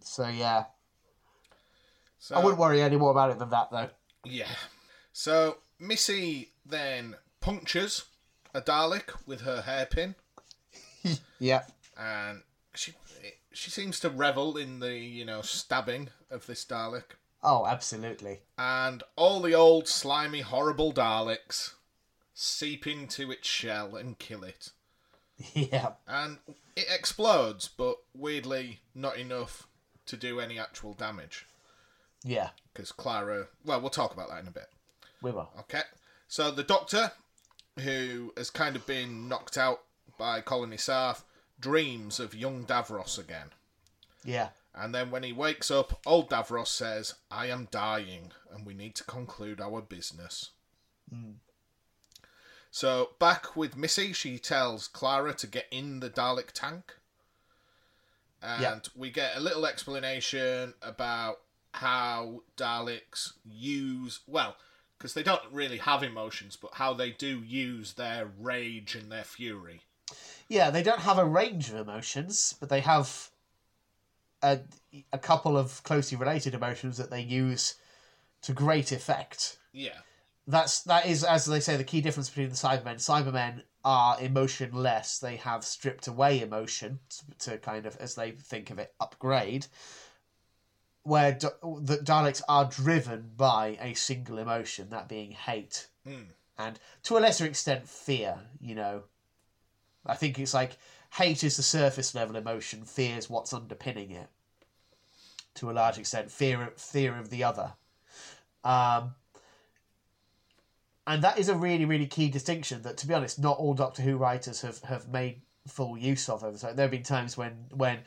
So yeah, So, I wouldn't worry any more about it than that though. Yeah. So Missy then punctures a Dalek with her hairpin, [laughs] Yeah, and she she seems to revel in the you know stabbing of this Dalek, oh, absolutely. and all the old slimy horrible Daleks seep into its shell and kill it, [laughs] Yeah, and it explodes, but weirdly not enough to do any actual damage yeah, because Clara. Well, we'll talk about that in a bit. we will. Okay. So the Doctor, who has kind of been knocked out by Colony Sarff, dreams of young Davros again. Yeah, And then when he wakes up, old Davros says, I am dying and we need to conclude our business. Hmm. So back with Missy, she tells Clara to get in the Dalek tank. And Yeah. we get a little explanation about how Daleks use, well, because they don't really have emotions, but how they do use their rage and their fury. Yeah, they don't have a range of emotions, but they have a, a couple of closely related emotions that they use to great effect. Yeah. That's that is, as they say, the key difference between the Cybermen. Cybermen are emotionless; they have stripped away emotion to, to kind of, as they think of it, upgrade. Where D- the Daleks are driven by a single emotion, that being hate, Hmm. and to a lesser extent, fear. You know, I think it's like hate is the surface level emotion, fear is what's underpinning it. To a large extent, fear fear of the other. Um, and that is a really, really key distinction that, to be honest, not all Doctor Who writers have, have made full use of. over time. There have been times when when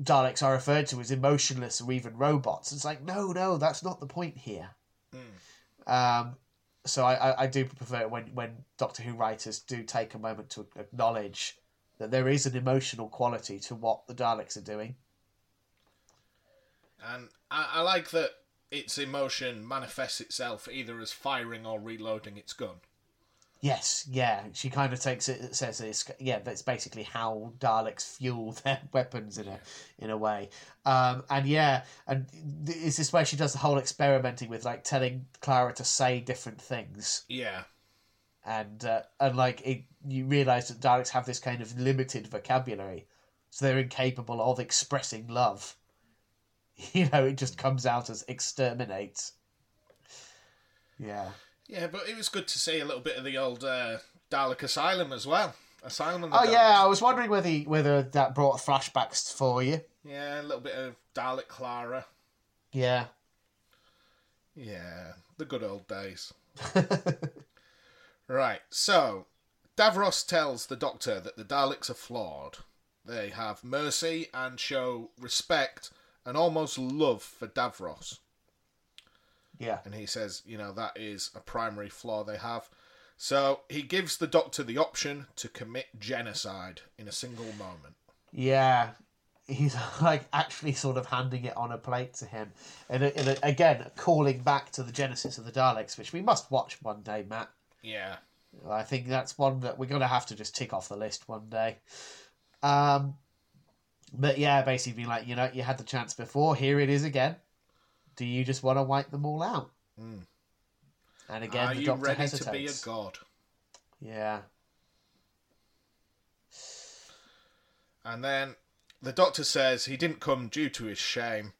Daleks are referred to as emotionless or even robots. It's like, no, no, that's not the point here. Um, so I, I, I do prefer when, when Doctor Who writers do take a moment to acknowledge that there is an emotional quality to what the Daleks are doing. And I, I like that its emotion manifests itself either as firing or reloading its gun. Yes, yeah, she kind of takes it. Says it's yeah, that's basically how Daleks fuel [laughs] their weapons in a in a way. Um, and yeah, and is this where she does the whole experimenting with like telling Clara to say different things, Yeah. And uh, and like it, you realise that Daleks have this kind of limited vocabulary, so they're incapable of expressing love. [laughs] You know, it just comes out as exterminate. Yeah. Yeah, but it was good to see a little bit of the old uh, Dalek Asylum as well. Asylum and Oh Daleks. yeah, I was wondering whether whether that brought flashbacks for you. Yeah, a little bit of Dalek Clara. Yeah. Yeah, the good old days. [laughs] Right, so Davros tells the Doctor that the Daleks are flawed. They have mercy and show respect and almost love for Davros. yeah. And he says, you know, that is a primary flaw they have. So he gives the Doctor the option to commit genocide in a single moment. Yeah. He's [laughs] like actually sort of handing it on a plate to him. And, and again, calling back to the genesis of the Daleks, which we must watch one day, Matt. Yeah. I think that's one that we're going to have to just tick off the list one day. Um, but yeah, basically, being like, you know, you had the chance before. Here it is again. Do you just want to wipe them all out? And again, Are the you doctor ready hesitates. to be a god? Yeah. And then the doctor says he didn't come due to his shame.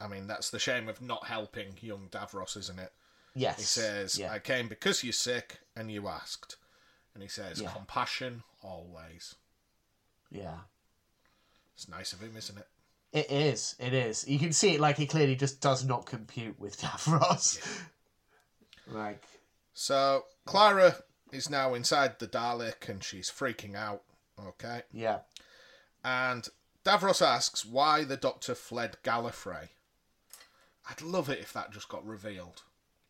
I mean, that's the shame of not helping young Davros, isn't it? Yes. He says, yeah. I came because you're sick and you asked. And he says, Yeah. compassion always. yeah. It's nice of him, isn't it? It is. It is. You can see it like he clearly just does not compute with [laughs] Davros. like, So Clara is now inside the Dalek and she's freaking out. Okay. yeah. And Davros asks why the Doctor fled Gallifrey. I'd love it if that just got revealed.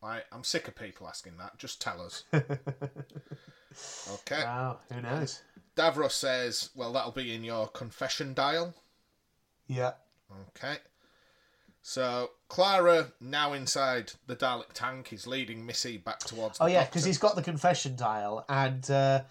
Like, I'm sick of people asking that. Just tell us. [laughs] okay. Wow. Who knows? Davros says, well, that'll be in your confession dial. Yeah. Okay. So Clara, now inside the Dalek tank, is leading Missy back towards the Oh yeah, because he's got the confession dial, and uh,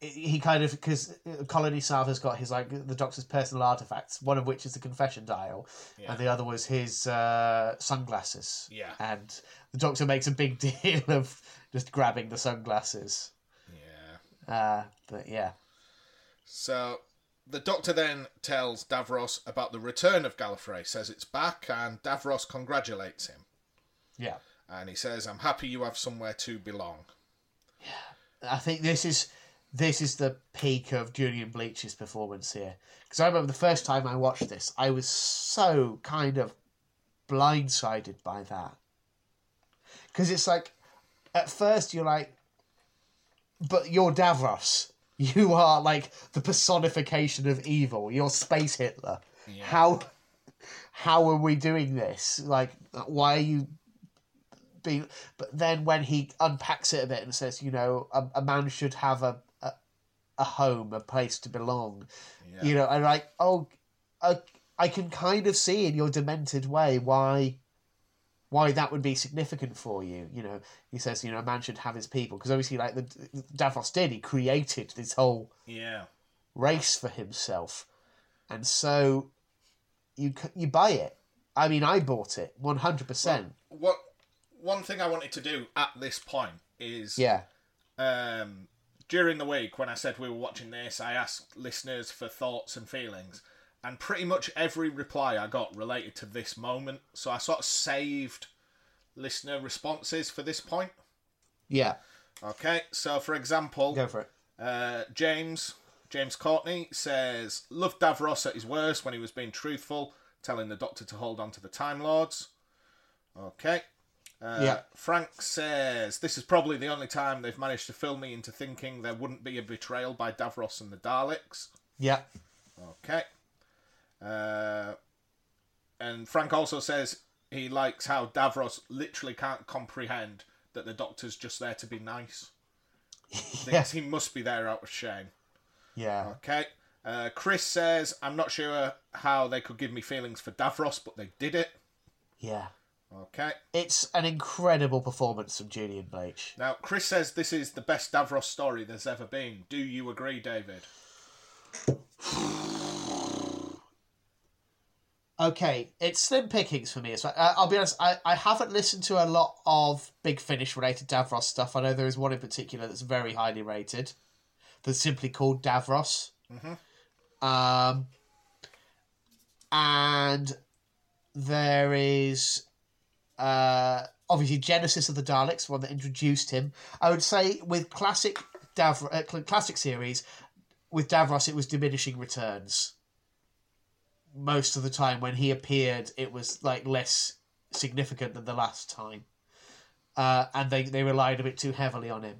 he kind of because Colony Sarff's got his like the Doctor's personal artifacts, one of which is the confession dial, Yeah. and the other was his uh, sunglasses. Yeah. and the Doctor makes a big [laughs] deal of just grabbing the sunglasses. Yeah. Uh, but yeah, So the Doctor then tells Davros about the return of Gallifrey, says it's back, and Davros congratulates him. yeah. And he says, I'm happy you have somewhere to belong. Yeah, I think this is this is the peak of Julian Bleach's performance here. Because I remember the first time I watched this, I was so kind of blindsided by that. Because it's like, at first you're like, but you're Davros. You are like the personification of evil. You're Space Hitler. How how are we doing this? Like, why are you being? But then when he unpacks it a bit and says, you know, a, a man should have a, a home, a place to belong. You know, and like, oh, I, I can kind of see in your demented way why why that would be significant for you. You know, he says, you know, a man should have his people because obviously, like the Davros did, he created this whole Yeah. race for himself, and so you you buy it. I mean, I bought it one hundred percent. What one thing I wanted to do at this point is Yeah, um, during the week when I said we were watching this, I asked listeners for thoughts and feelings, and pretty much every reply I got related to this moment. So I sort of saved listener responses for this point. yeah. Okay, so for example, Go for it. uh, James James Courtney says loved Davros at his worst when he was being truthful, telling the Doctor to hold on to the Time Lords. Okay. Uh, Yeah. Frank says this is probably the only time they've managed to fool me into thinking there wouldn't be a betrayal by Davros and the Daleks. Yeah, Okay. Uh, and Frank also says he likes how Davros literally can't comprehend that the Doctor's just there to be nice. [laughs] Thinks he must be there out of shame. yeah. Okay. Uh, Chris says, I'm not sure how they could give me feelings for Davros, but they did it. Yeah. Okay. It's an incredible performance from Julian Bleach. Now, Chris says this is the best Davros story there's ever been. Do you agree, David? Okay, it's slim pickings for me. As well. Uh, I'll be honest, I, I haven't listened to a lot of Big Finish related Davros stuff. I know there is one in particular that's very highly rated, that's simply called Davros. Um, and there is uh, obviously Genesis of the Daleks, one that introduced him. I would say with classic uh, classic series, with Davros it was diminishing returns. Most of the time when he appeared, it was like less significant than the last time, uh, and they they relied a bit too heavily on him.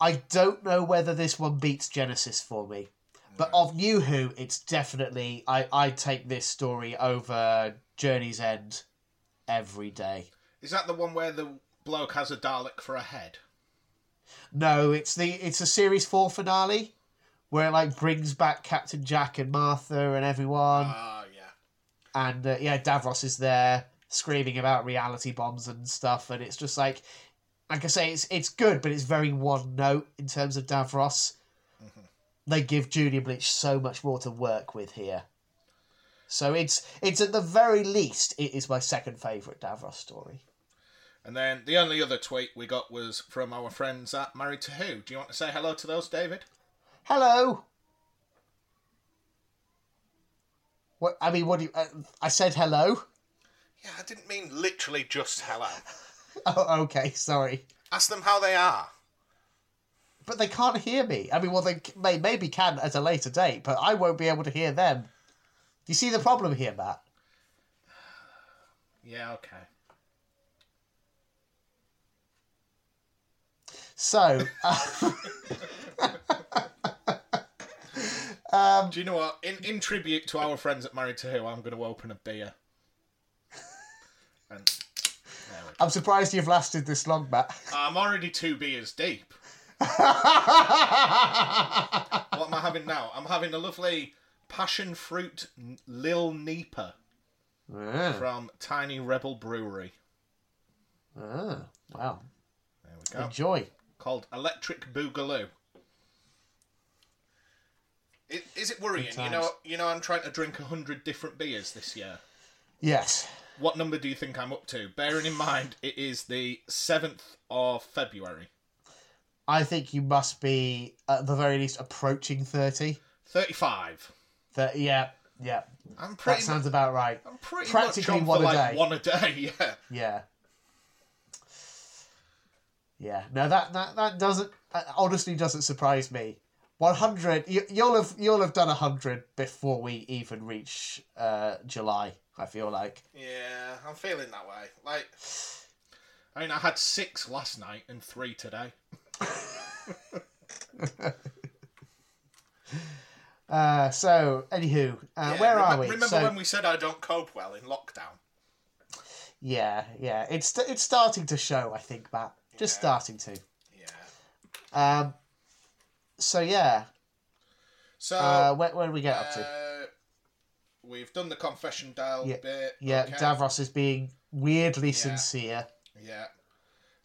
I don't know whether this one beats Genesis for me. But of New Who, it's definitely I I take this story over Journey's End every day. Is that the one where the bloke has a Dalek for a head? No, it's the it's a series four finale where it like brings back Captain Jack and Martha and everyone, Ah, yeah. and uh, yeah, Davros is there screaming about reality bombs and stuff, and it's just like like I say, it's it's good, but it's very one note in terms of Davros. They give Julian Bleach so much more to work with here. So it's it's at the very least it is my second favourite Davros story. And then the only other tweet we got was from our friends at Married to Who. Do you want to say hello to those, David? Hello. What I mean, what do you? Uh, I said hello. Yeah, I didn't mean literally just hello. [laughs] Oh, okay, sorry, Ask them how they are. But they can't hear me. I mean, well, they may, maybe can at a later date, but I won't be able to hear them. Do you see the problem here, Matt? Yeah, okay. So, uh, [laughs] [laughs] Do you know what? In in tribute to our friends at Married to Who, I'm going to open a beer. And there we go. I'm surprised you've lasted this long, Matt. I'm already two beers deep. What am I having now? I'm having a lovely passion fruit Lil Neeper Ah, from Tiny Rebel Brewery. ah, wow. There we go. Enjoy. Called Electric Boogaloo. Is it worrying? You know, you know, I'm trying to drink a hundred different beers this year. Yes. What number do you think I'm up to? Bearing in mind it is the seventh of February. I think you must be at the very least approaching thirty. Thirty-five. That yeah, yeah. I'm pretty. That sounds about right. I'm pretty practically much on one for a like day. one a day. [laughs] Yeah. Yeah. Yeah. No, that that that doesn't uh, honestly doesn't surprise me. One hundred. You, you'll have you'll have done hundred before we even reach uh, July. I feel like. Yeah, I'm feeling that way. Like, I mean, I had six last night and three today. [laughs] [laughs] Uh, so, anywho, uh, Yeah, where remem- are we? Remember so, when we said I don't cope well in lockdown? yeah, yeah, it's it's starting to show. I think, Matt, just Yeah. starting to. Yeah. Um, so yeah, So uh, where, where do we get up to? uh, we've done the confession dial Yeah, bit. Yeah, okay. Davros is being weirdly sincere. Yeah.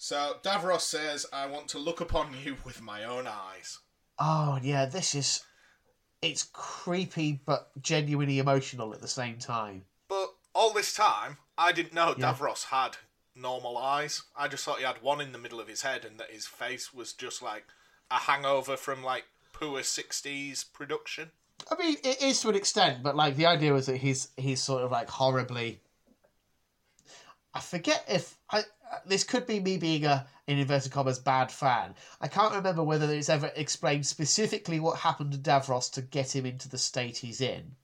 So Davros says, "I want to look upon you with my own eyes." Oh yeah, this is it's creepy but genuinely emotional at the same time. But all this time, I didn't know Yeah. Davros had normal eyes. I just thought he had one in the middle of his head, and that his face was just like a hangover from like poor '60s production. I mean, it is to an extent, but like the idea was that he's he's sort of like horribly. I forget if I this could be me being a in inverted commas bad fan. I can't remember whether it's ever explained specifically what happened to Davros to get him into the state he's in.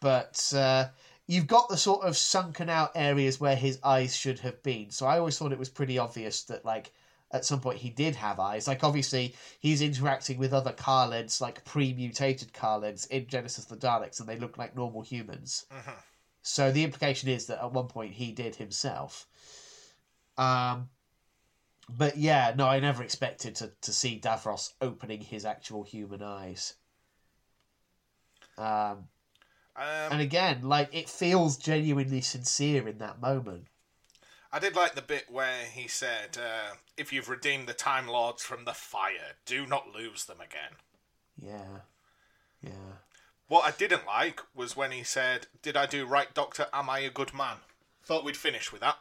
But uh, you've got the sort of sunken out areas where his eyes should have been. So I always thought it was pretty obvious that like at some point he did have eyes. Like obviously he's interacting with other Kaleds, like pre-mutated Kaleds in Genesis of the Daleks, and they look like normal humans. Mhm. So the implication is that at one point he did himself. Um, but yeah, no, I never expected to, to see Davros opening his actual human eyes. Um, Um, and again, like it feels genuinely sincere in that moment. I did like the bit where he said, uh, "If you've redeemed the Time Lords from the fire, do not lose them again." Yeah, yeah. What I didn't like was when he said, "Did I do right, Doctor? Am I a good man?" Thought we'd finish with that.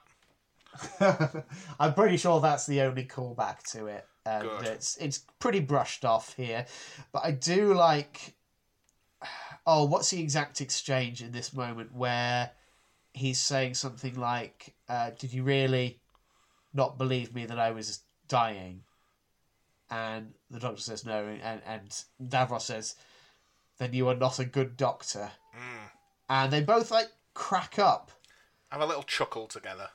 [laughs] I'm pretty sure that's the only callback to it, and Good. it's it's pretty brushed off here. But I do like. [sighs] Oh, what's the exact exchange in this moment where he's saying something like, uh, "Did you really not believe me that I was dying?" And the doctor says no, and and Davros says, "Then you are not a good doctor." Mm. And they both like crack up. Have a little chuckle together.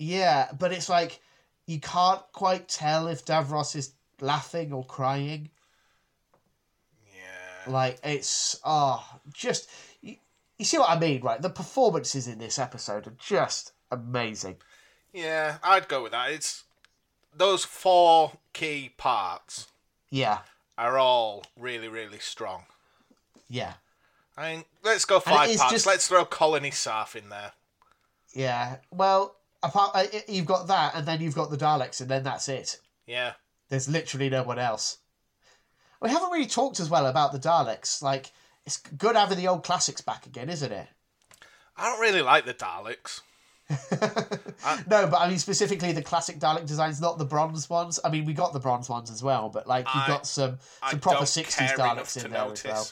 Yeah, but it's like you can't quite tell if Davros is laughing or crying. Yeah. Like it's oh, just you, you see what I mean, right? The performances in this episode are just amazing. Yeah, I'd go with that. It's those four key parts Yeah, are all really, really strong. yeah, I mean, let's go five parts. just- Let's throw Colony Sarff in there. yeah. Well, apart uh, you've got that, and then you've got the Daleks, and then that's it. Yeah. There's literally no one else. We haven't really talked as well about the Daleks. Like it's good having the old classics back again, isn't it? I don't really like the Daleks. [laughs] no, but I mean specifically the classic Dalek designs, not the bronze ones. I mean, we got the bronze ones as well, but like you I- got some I some proper sixties Daleks in there notice. as well.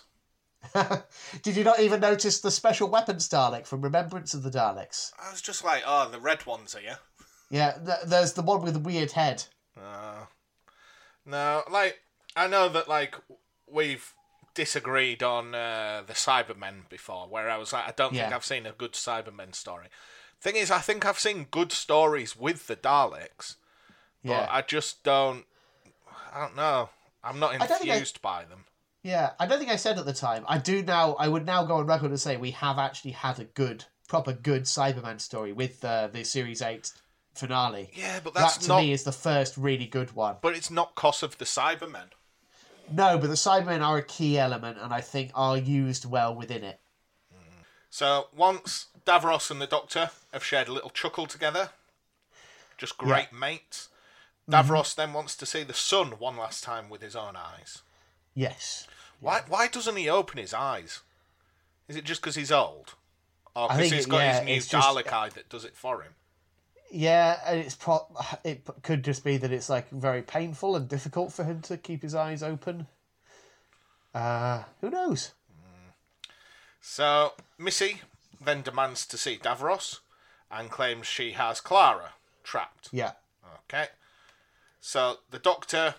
[laughs] Did you not even notice the special weapons Dalek from Remembrance of the Daleks? I was just like, oh, the red ones are you? Yeah, th- there's the one with the weird head. Uh, no, like I know that like we've disagreed on uh, the Cybermen before, where I was like, I don't think I've seen a good Cybermen story. Thing is, I think I've seen good stories with the Daleks, but Yeah, I just don't. I don't know. I'm not think I- infused by them. Yeah. I don't think I said at the time. I do now. I would now go on record and say we have actually had a good, proper good Cyberman story with uh, the Series Eight finale. Yeah, but that's that to not. me is the first really good one. But it's not cos of the Cybermen. No, but the Cybermen are a key element, and I think are used well within it. So once Davros and the Doctor have shared a little chuckle together, just great mates. Davros then wants to see the sun one last time with his own eyes. Yes. Why? Why doesn't he open his eyes? Is it just because he's old, or I because think he's it- got yeah, his new it's just- Dalek eye that does it for him? Yeah, and it's pro- [sighs] it p- could just be that it's like very painful and difficult for him to keep his eyes open. Uh, who knows? So Missy then demands to see Davros and claims she has Clara trapped. Yeah. Okay. So the doctor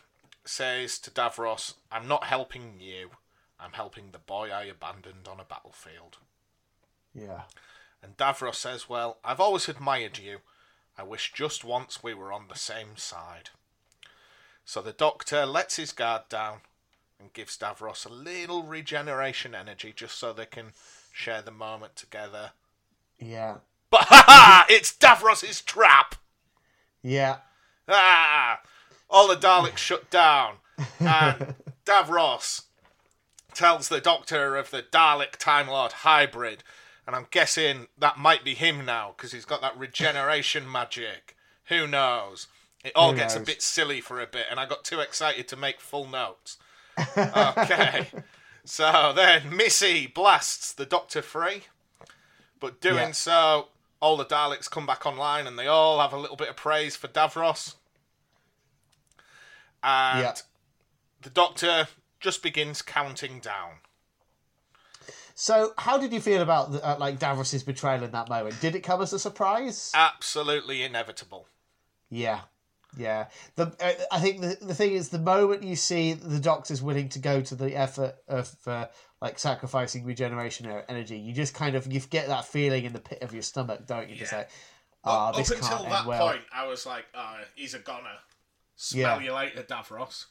says to Davros, I'm not helping you. I'm helping the boy I abandoned on a battlefield. Yeah. And Davros says, Well, I've always admired you. I wish just once we were on the same side. So the doctor lets his guard down and gives Davros a little regeneration energy just so they can share the moment together. Yeah. But [laughs] ha ha! It's Davros's trap! Yeah. Ah! All the Daleks shut down. And Davros tells the Doctor of the Dalek Time Lord hybrid. And I'm guessing that might be him now because he's got that regeneration [laughs] magic. Who knows? It all Who gets a bit silly for a bit, and I got too excited to make full notes. [laughs] Okay. so then Missy blasts the Doctor free. But doing Yeah. so, all the Daleks come back online and they all have a little bit of praise for Davros. And Yeah. the Doctor just begins counting down. So, how did you feel about the, uh, like Davros's betrayal in that moment? Did it come as a surprise? Absolutely inevitable. Yeah, yeah. The uh, I think the the thing is the moment you see the Doctor's willing to go to the effort of uh, like sacrificing regeneration energy, you just kind of you get that feeling in the pit of your stomach, don't you? Just like, ah, Up this until can't that end well. point, I was like, oh, he's a goner. Smell Yeah. you later, Davros.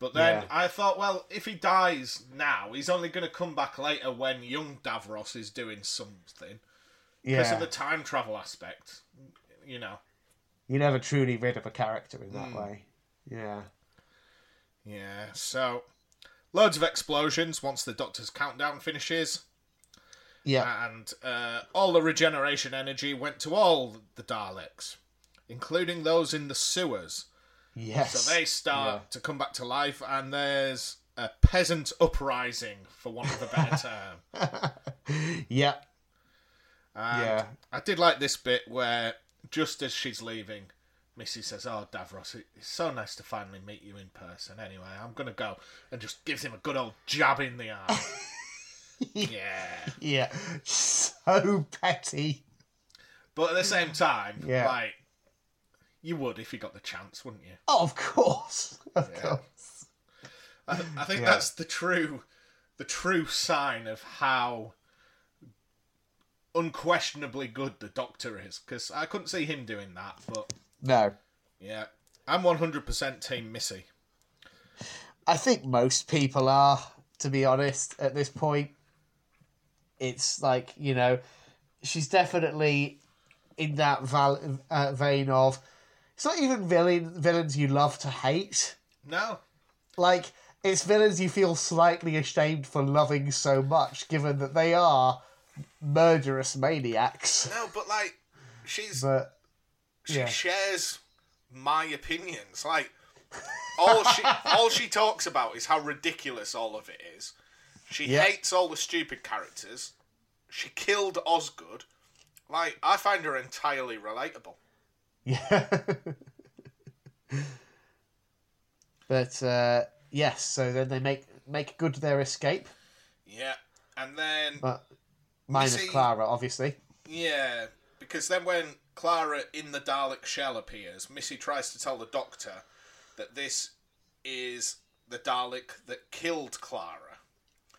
But then Yeah. I thought, well, if he dies now, he's only going to come back later when young Davros is doing something. Because Yeah, of the time travel aspect. You know. you're never truly rid of a character in that way. Yeah, Yeah, so loads of explosions once the Doctor's countdown finishes, yeah, and uh, all the regeneration energy went to all the Daleks, including those in the sewers. Yes. So they start Yeah. to come back to life, and there's a peasant uprising, for want of a better term. [laughs] yeah, And Yeah. I did like this bit where, just as she's leaving, Missy says, "Oh, Davros, it's so nice to finally meet you in person. Anyway, I'm gonna go," and just gives him a good old jab in the eye. [laughs] yeah, yeah. [laughs] So petty. but at the same time, Yeah. like you would if you got the chance, wouldn't you? Oh, of course, [laughs] of Yeah. course. I, I think Yeah. that's the true, the true sign of how unquestionably good the Doctor is. Because I couldn't see him doing that, but No, yeah, I'm 100% Team Missy. I think most people are, to be honest, at this point. It's like, you know, she's definitely in that val- uh, vein of. It's not even villain, villains you love to hate. No, Like, it's villains you feel slightly ashamed for loving so much, given that they are murderous maniacs. no, but like she's But, she yeah. shares my opinions. Like all she [laughs] all she talks about is how ridiculous all of it is. She Yeah. hates all the stupid characters. She killed Osgood. Like, I find her entirely relatable. Yeah. [laughs] but uh, yes, so then they make make good their escape. Yeah. And then, But minus see- Clara, obviously. yeah, because then when Clara in the Dalek shell appears, Missy tries to tell the Doctor that this is the Dalek that killed Clara.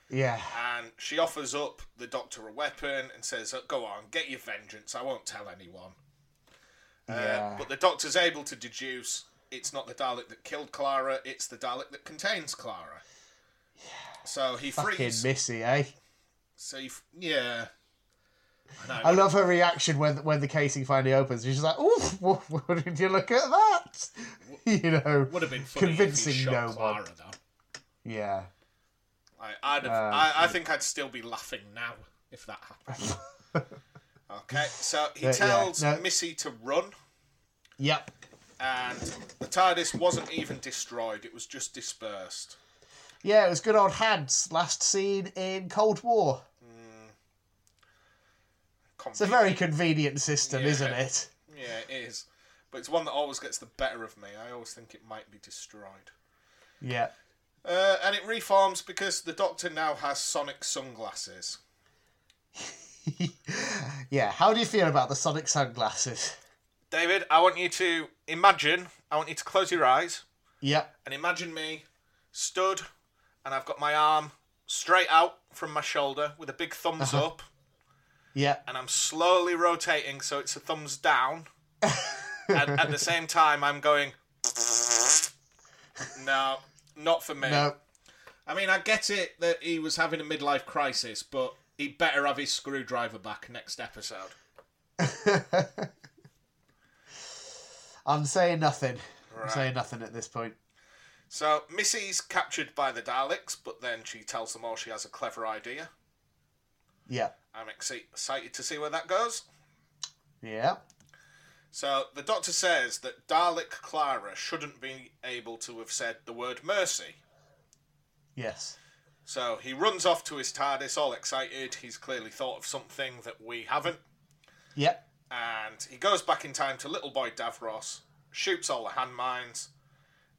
Yeah. And she offers up the Doctor a weapon and says, "Uh, Go on, get your vengeance. I won't tell anyone. Uh, but the Doctor's able to deduce it's not the Dalek that killed Clara, it's the Dalek that contains Clara. So he Fucking frees. Missy, eh? So he, f- yeah. I. I love her reaction when when the casing finally opens. She's like, "Oh, What, what did you look at that?" [laughs] You know, Would have been funny convincing no Clara, one. though. Yeah. I, I'd have, Uh, I, I think I'd still be laughing now if that happened. [laughs] okay, so he But, yeah, tells no. Missy to run, Yep. and the TARDIS wasn't even destroyed; it was just dispersed. Yeah, it was good old HADS. Last seen in Cold War. It's a very convenient system, Yeah. isn't it? Yeah, it is. But it's one that always gets the better of me. I always think it might be destroyed. Yeah. Uh, and it reforms because the Doctor now has sonic sunglasses. [laughs] [laughs] yeah. How do you feel about the Sonic sunglasses? David, I want you to imagine, I want you to close your eyes Yeah. and imagine me stood and I've got my arm straight out from my shoulder with a big thumbs Uh-huh. up Yeah. and I'm slowly rotating so it's a thumbs down. [laughs] and at the same time, I'm going, [laughs] no, not for me. No. I mean, I get it that he was having a midlife crisis, but he'd better have his screwdriver back next episode. [laughs] I'm saying nothing. I'm saying nothing at this point. So, Missy's captured by the Daleks, but then she tells them all she has a clever idea. Yeah. I'm excited to see where that goes. Yeah. So, the Doctor says that Dalek Clara shouldn't be able to have said the word mercy. Yes. So, he runs off to his TARDIS all excited. He's clearly thought of something that we haven't. Yep. and he goes back in time to little boy Davros, shoots all the hand mines,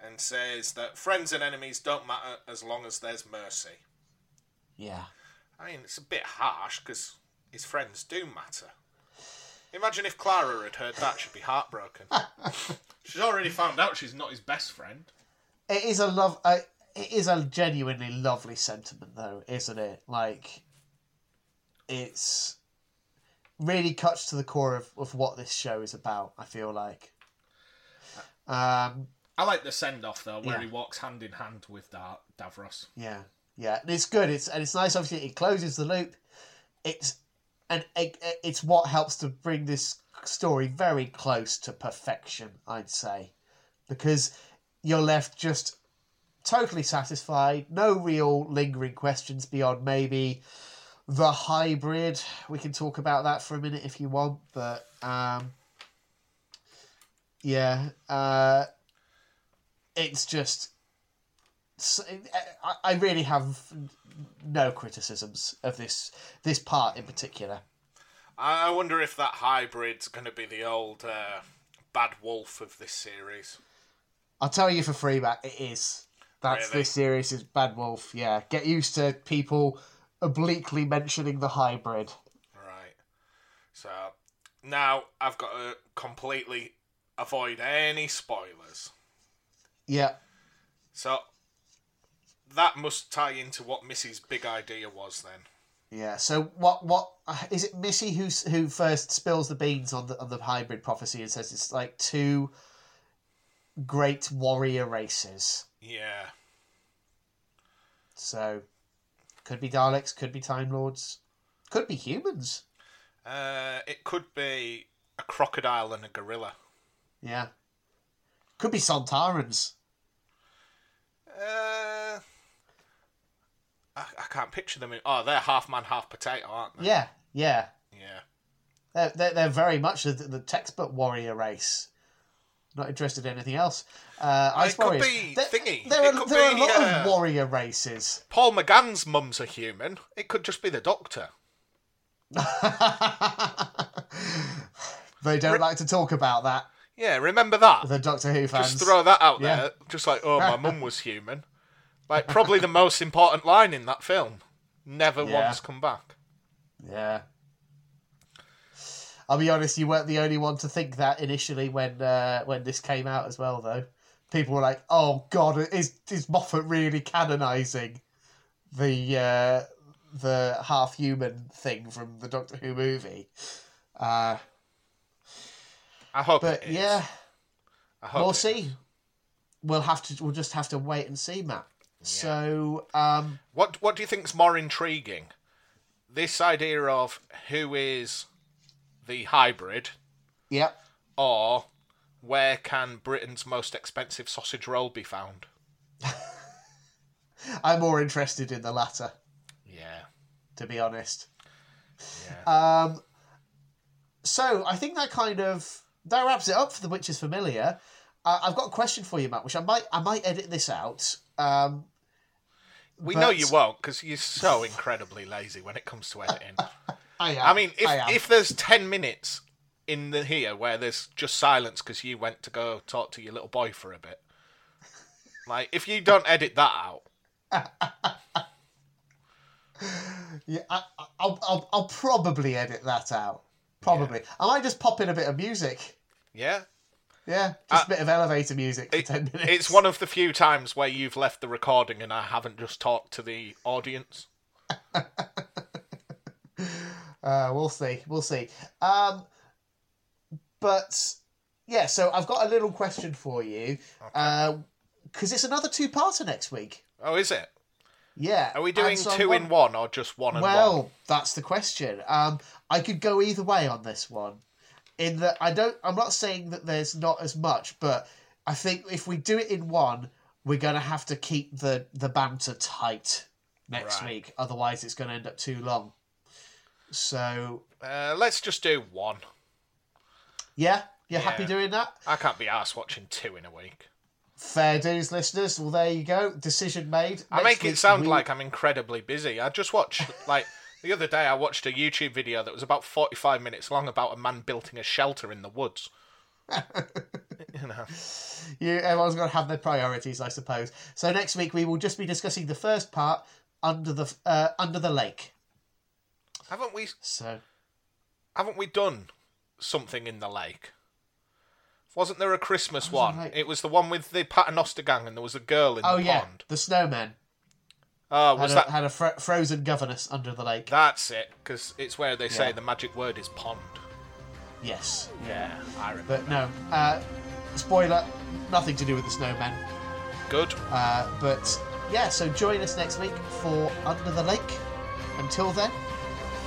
and says that friends and enemies don't matter as long as there's mercy. Yeah. I mean, it's a bit harsh because his friends do matter. Imagine if Clara had heard that, she'd be heartbroken. [laughs] she's already found out she's not his best friend. It is a love. Uh, it is a genuinely lovely sentiment, though, isn't it? Like, it's really cuts to the core of, of what this show is about. I feel like. Um. I like the send off though, where Yeah. he walks hand in hand with da- Davros. Yeah. Yeah. And it's good. It's and it's nice. Obviously, it closes the loop. It's and it, it's what helps to bring this story very close to perfection. I'd say, because you're left just totally satisfied. No real lingering questions beyond maybe the hybrid. We can talk about that for a minute if you want, but um, yeah, uh, it's just. I really have no criticisms of this this part in particular. I wonder if that hybrid's going to be the old uh, bad wolf of this series. I'll tell you for free, Matt. It is. That's Really? this series is Bad Wolf. Yeah, get used to people obliquely mentioning the hybrid. Right. So now I've got to completely avoid any spoilers. Yeah, So that must tie into what Missy's big idea was then. yeah. So what? What is it? Missy who who first spills the beans on the on the hybrid prophecy and says it's like two great warrior races. Yeah. So could be Daleks, could be Time Lords, could be humans. Uh, it could be a crocodile and a gorilla. Yeah, could be Sontarans. Uh, I, I can't picture them. In, oh, they're half man, half potato, aren't they? Yeah, yeah. Yeah. They're, they're, they're very much the, the textbook warrior race. Not interested in anything else. Uh, Ice it could be there, thingy. There, It are, there are a lot uh, of warrior races. Paul McGann's mum's a human. It could just be the doctor. [laughs] They don't like to talk about that. Yeah, remember that. The Doctor Who fans. Just throw that out Yeah. there. Just like, oh, my mum was human. Like, [laughs] probably the most important line in that film. Never Yeah. once come back. Yeah. I'll be honest, you weren't the only one to think that initially when uh, when this came out as well, though. People were like, "Oh God, is is Moffat really canonising the uh, the half human thing from the Doctor Who movie?" Uh, I hope but is. yeah, I hope we'll see. is. We'll have to. We'll just have to wait and see, Matt. So, um, What What do you think's more intriguing? This idea of who is the hybrid, yeah, or where can Britain's most expensive sausage roll be found? [laughs] I'm more interested in the latter, Yeah. to be honest. Yeah. Um, so I think that kind of that wraps it up for the Witch's Familiar. Uh, I've got a question for you, Matt, which I might I might edit this out. Um, we but- know you won't because you're so incredibly lazy when it comes to editing. [laughs] I am. I mean, if I if there's ten minutes in the here where there's just silence because you went to go talk to your little boy for a bit, like if you don't edit that out, [laughs] yeah, I, I- I'll, I'll I'll probably edit that out. Probably. I might just pop in a bit of music. yeah, Yeah, just Uh, a bit of elevator music for it- ten minutes. it's one of the few times where you've left the recording and I haven't just talked to the audience. [laughs] Uh, we'll see. We'll see. Um, but yeah, so I've got a little question for you because it's another two-parter next week. Oh, is it? Yeah. Are we doing so two want- in one or just one and Well, one? that's the question. Um, I could go either way on this one. In that I don't, I'm not saying that there's not as much, but I think if we do it in one, we're going to have to keep the the banter tight next Right. week. Otherwise, it's going to end up too long. So Uh, let's just do one. yeah, you're happy doing that? I can't be asked watching two in a week. Fair dues, listeners. Well, there you go. Decision made. I Next make it sound we- like I'm incredibly busy. I just watched [laughs] like the other day. I watched a YouTube video that was about 45 minutes long about a man building a shelter in the woods. [laughs] you know, you, everyone's got to have their priorities, I suppose. So next week we will just be discussing the first part under the uh, under the lake. Haven't we? So Haven't we done something in the lake? Wasn't there a Christmas was one? It was the one with the Paternoster gang, and there was a girl in oh the yeah, pond. the snowmen Oh, had was a, that? had a fro- frozen governess under the lake. That's it, because it's where they say the magic word is pond. Yes, Yeah, I remember. but no. Uh, spoiler: nothing to do with the snowmen. Good. Uh, but yeah, so join us next week for Under the Lake. Until then,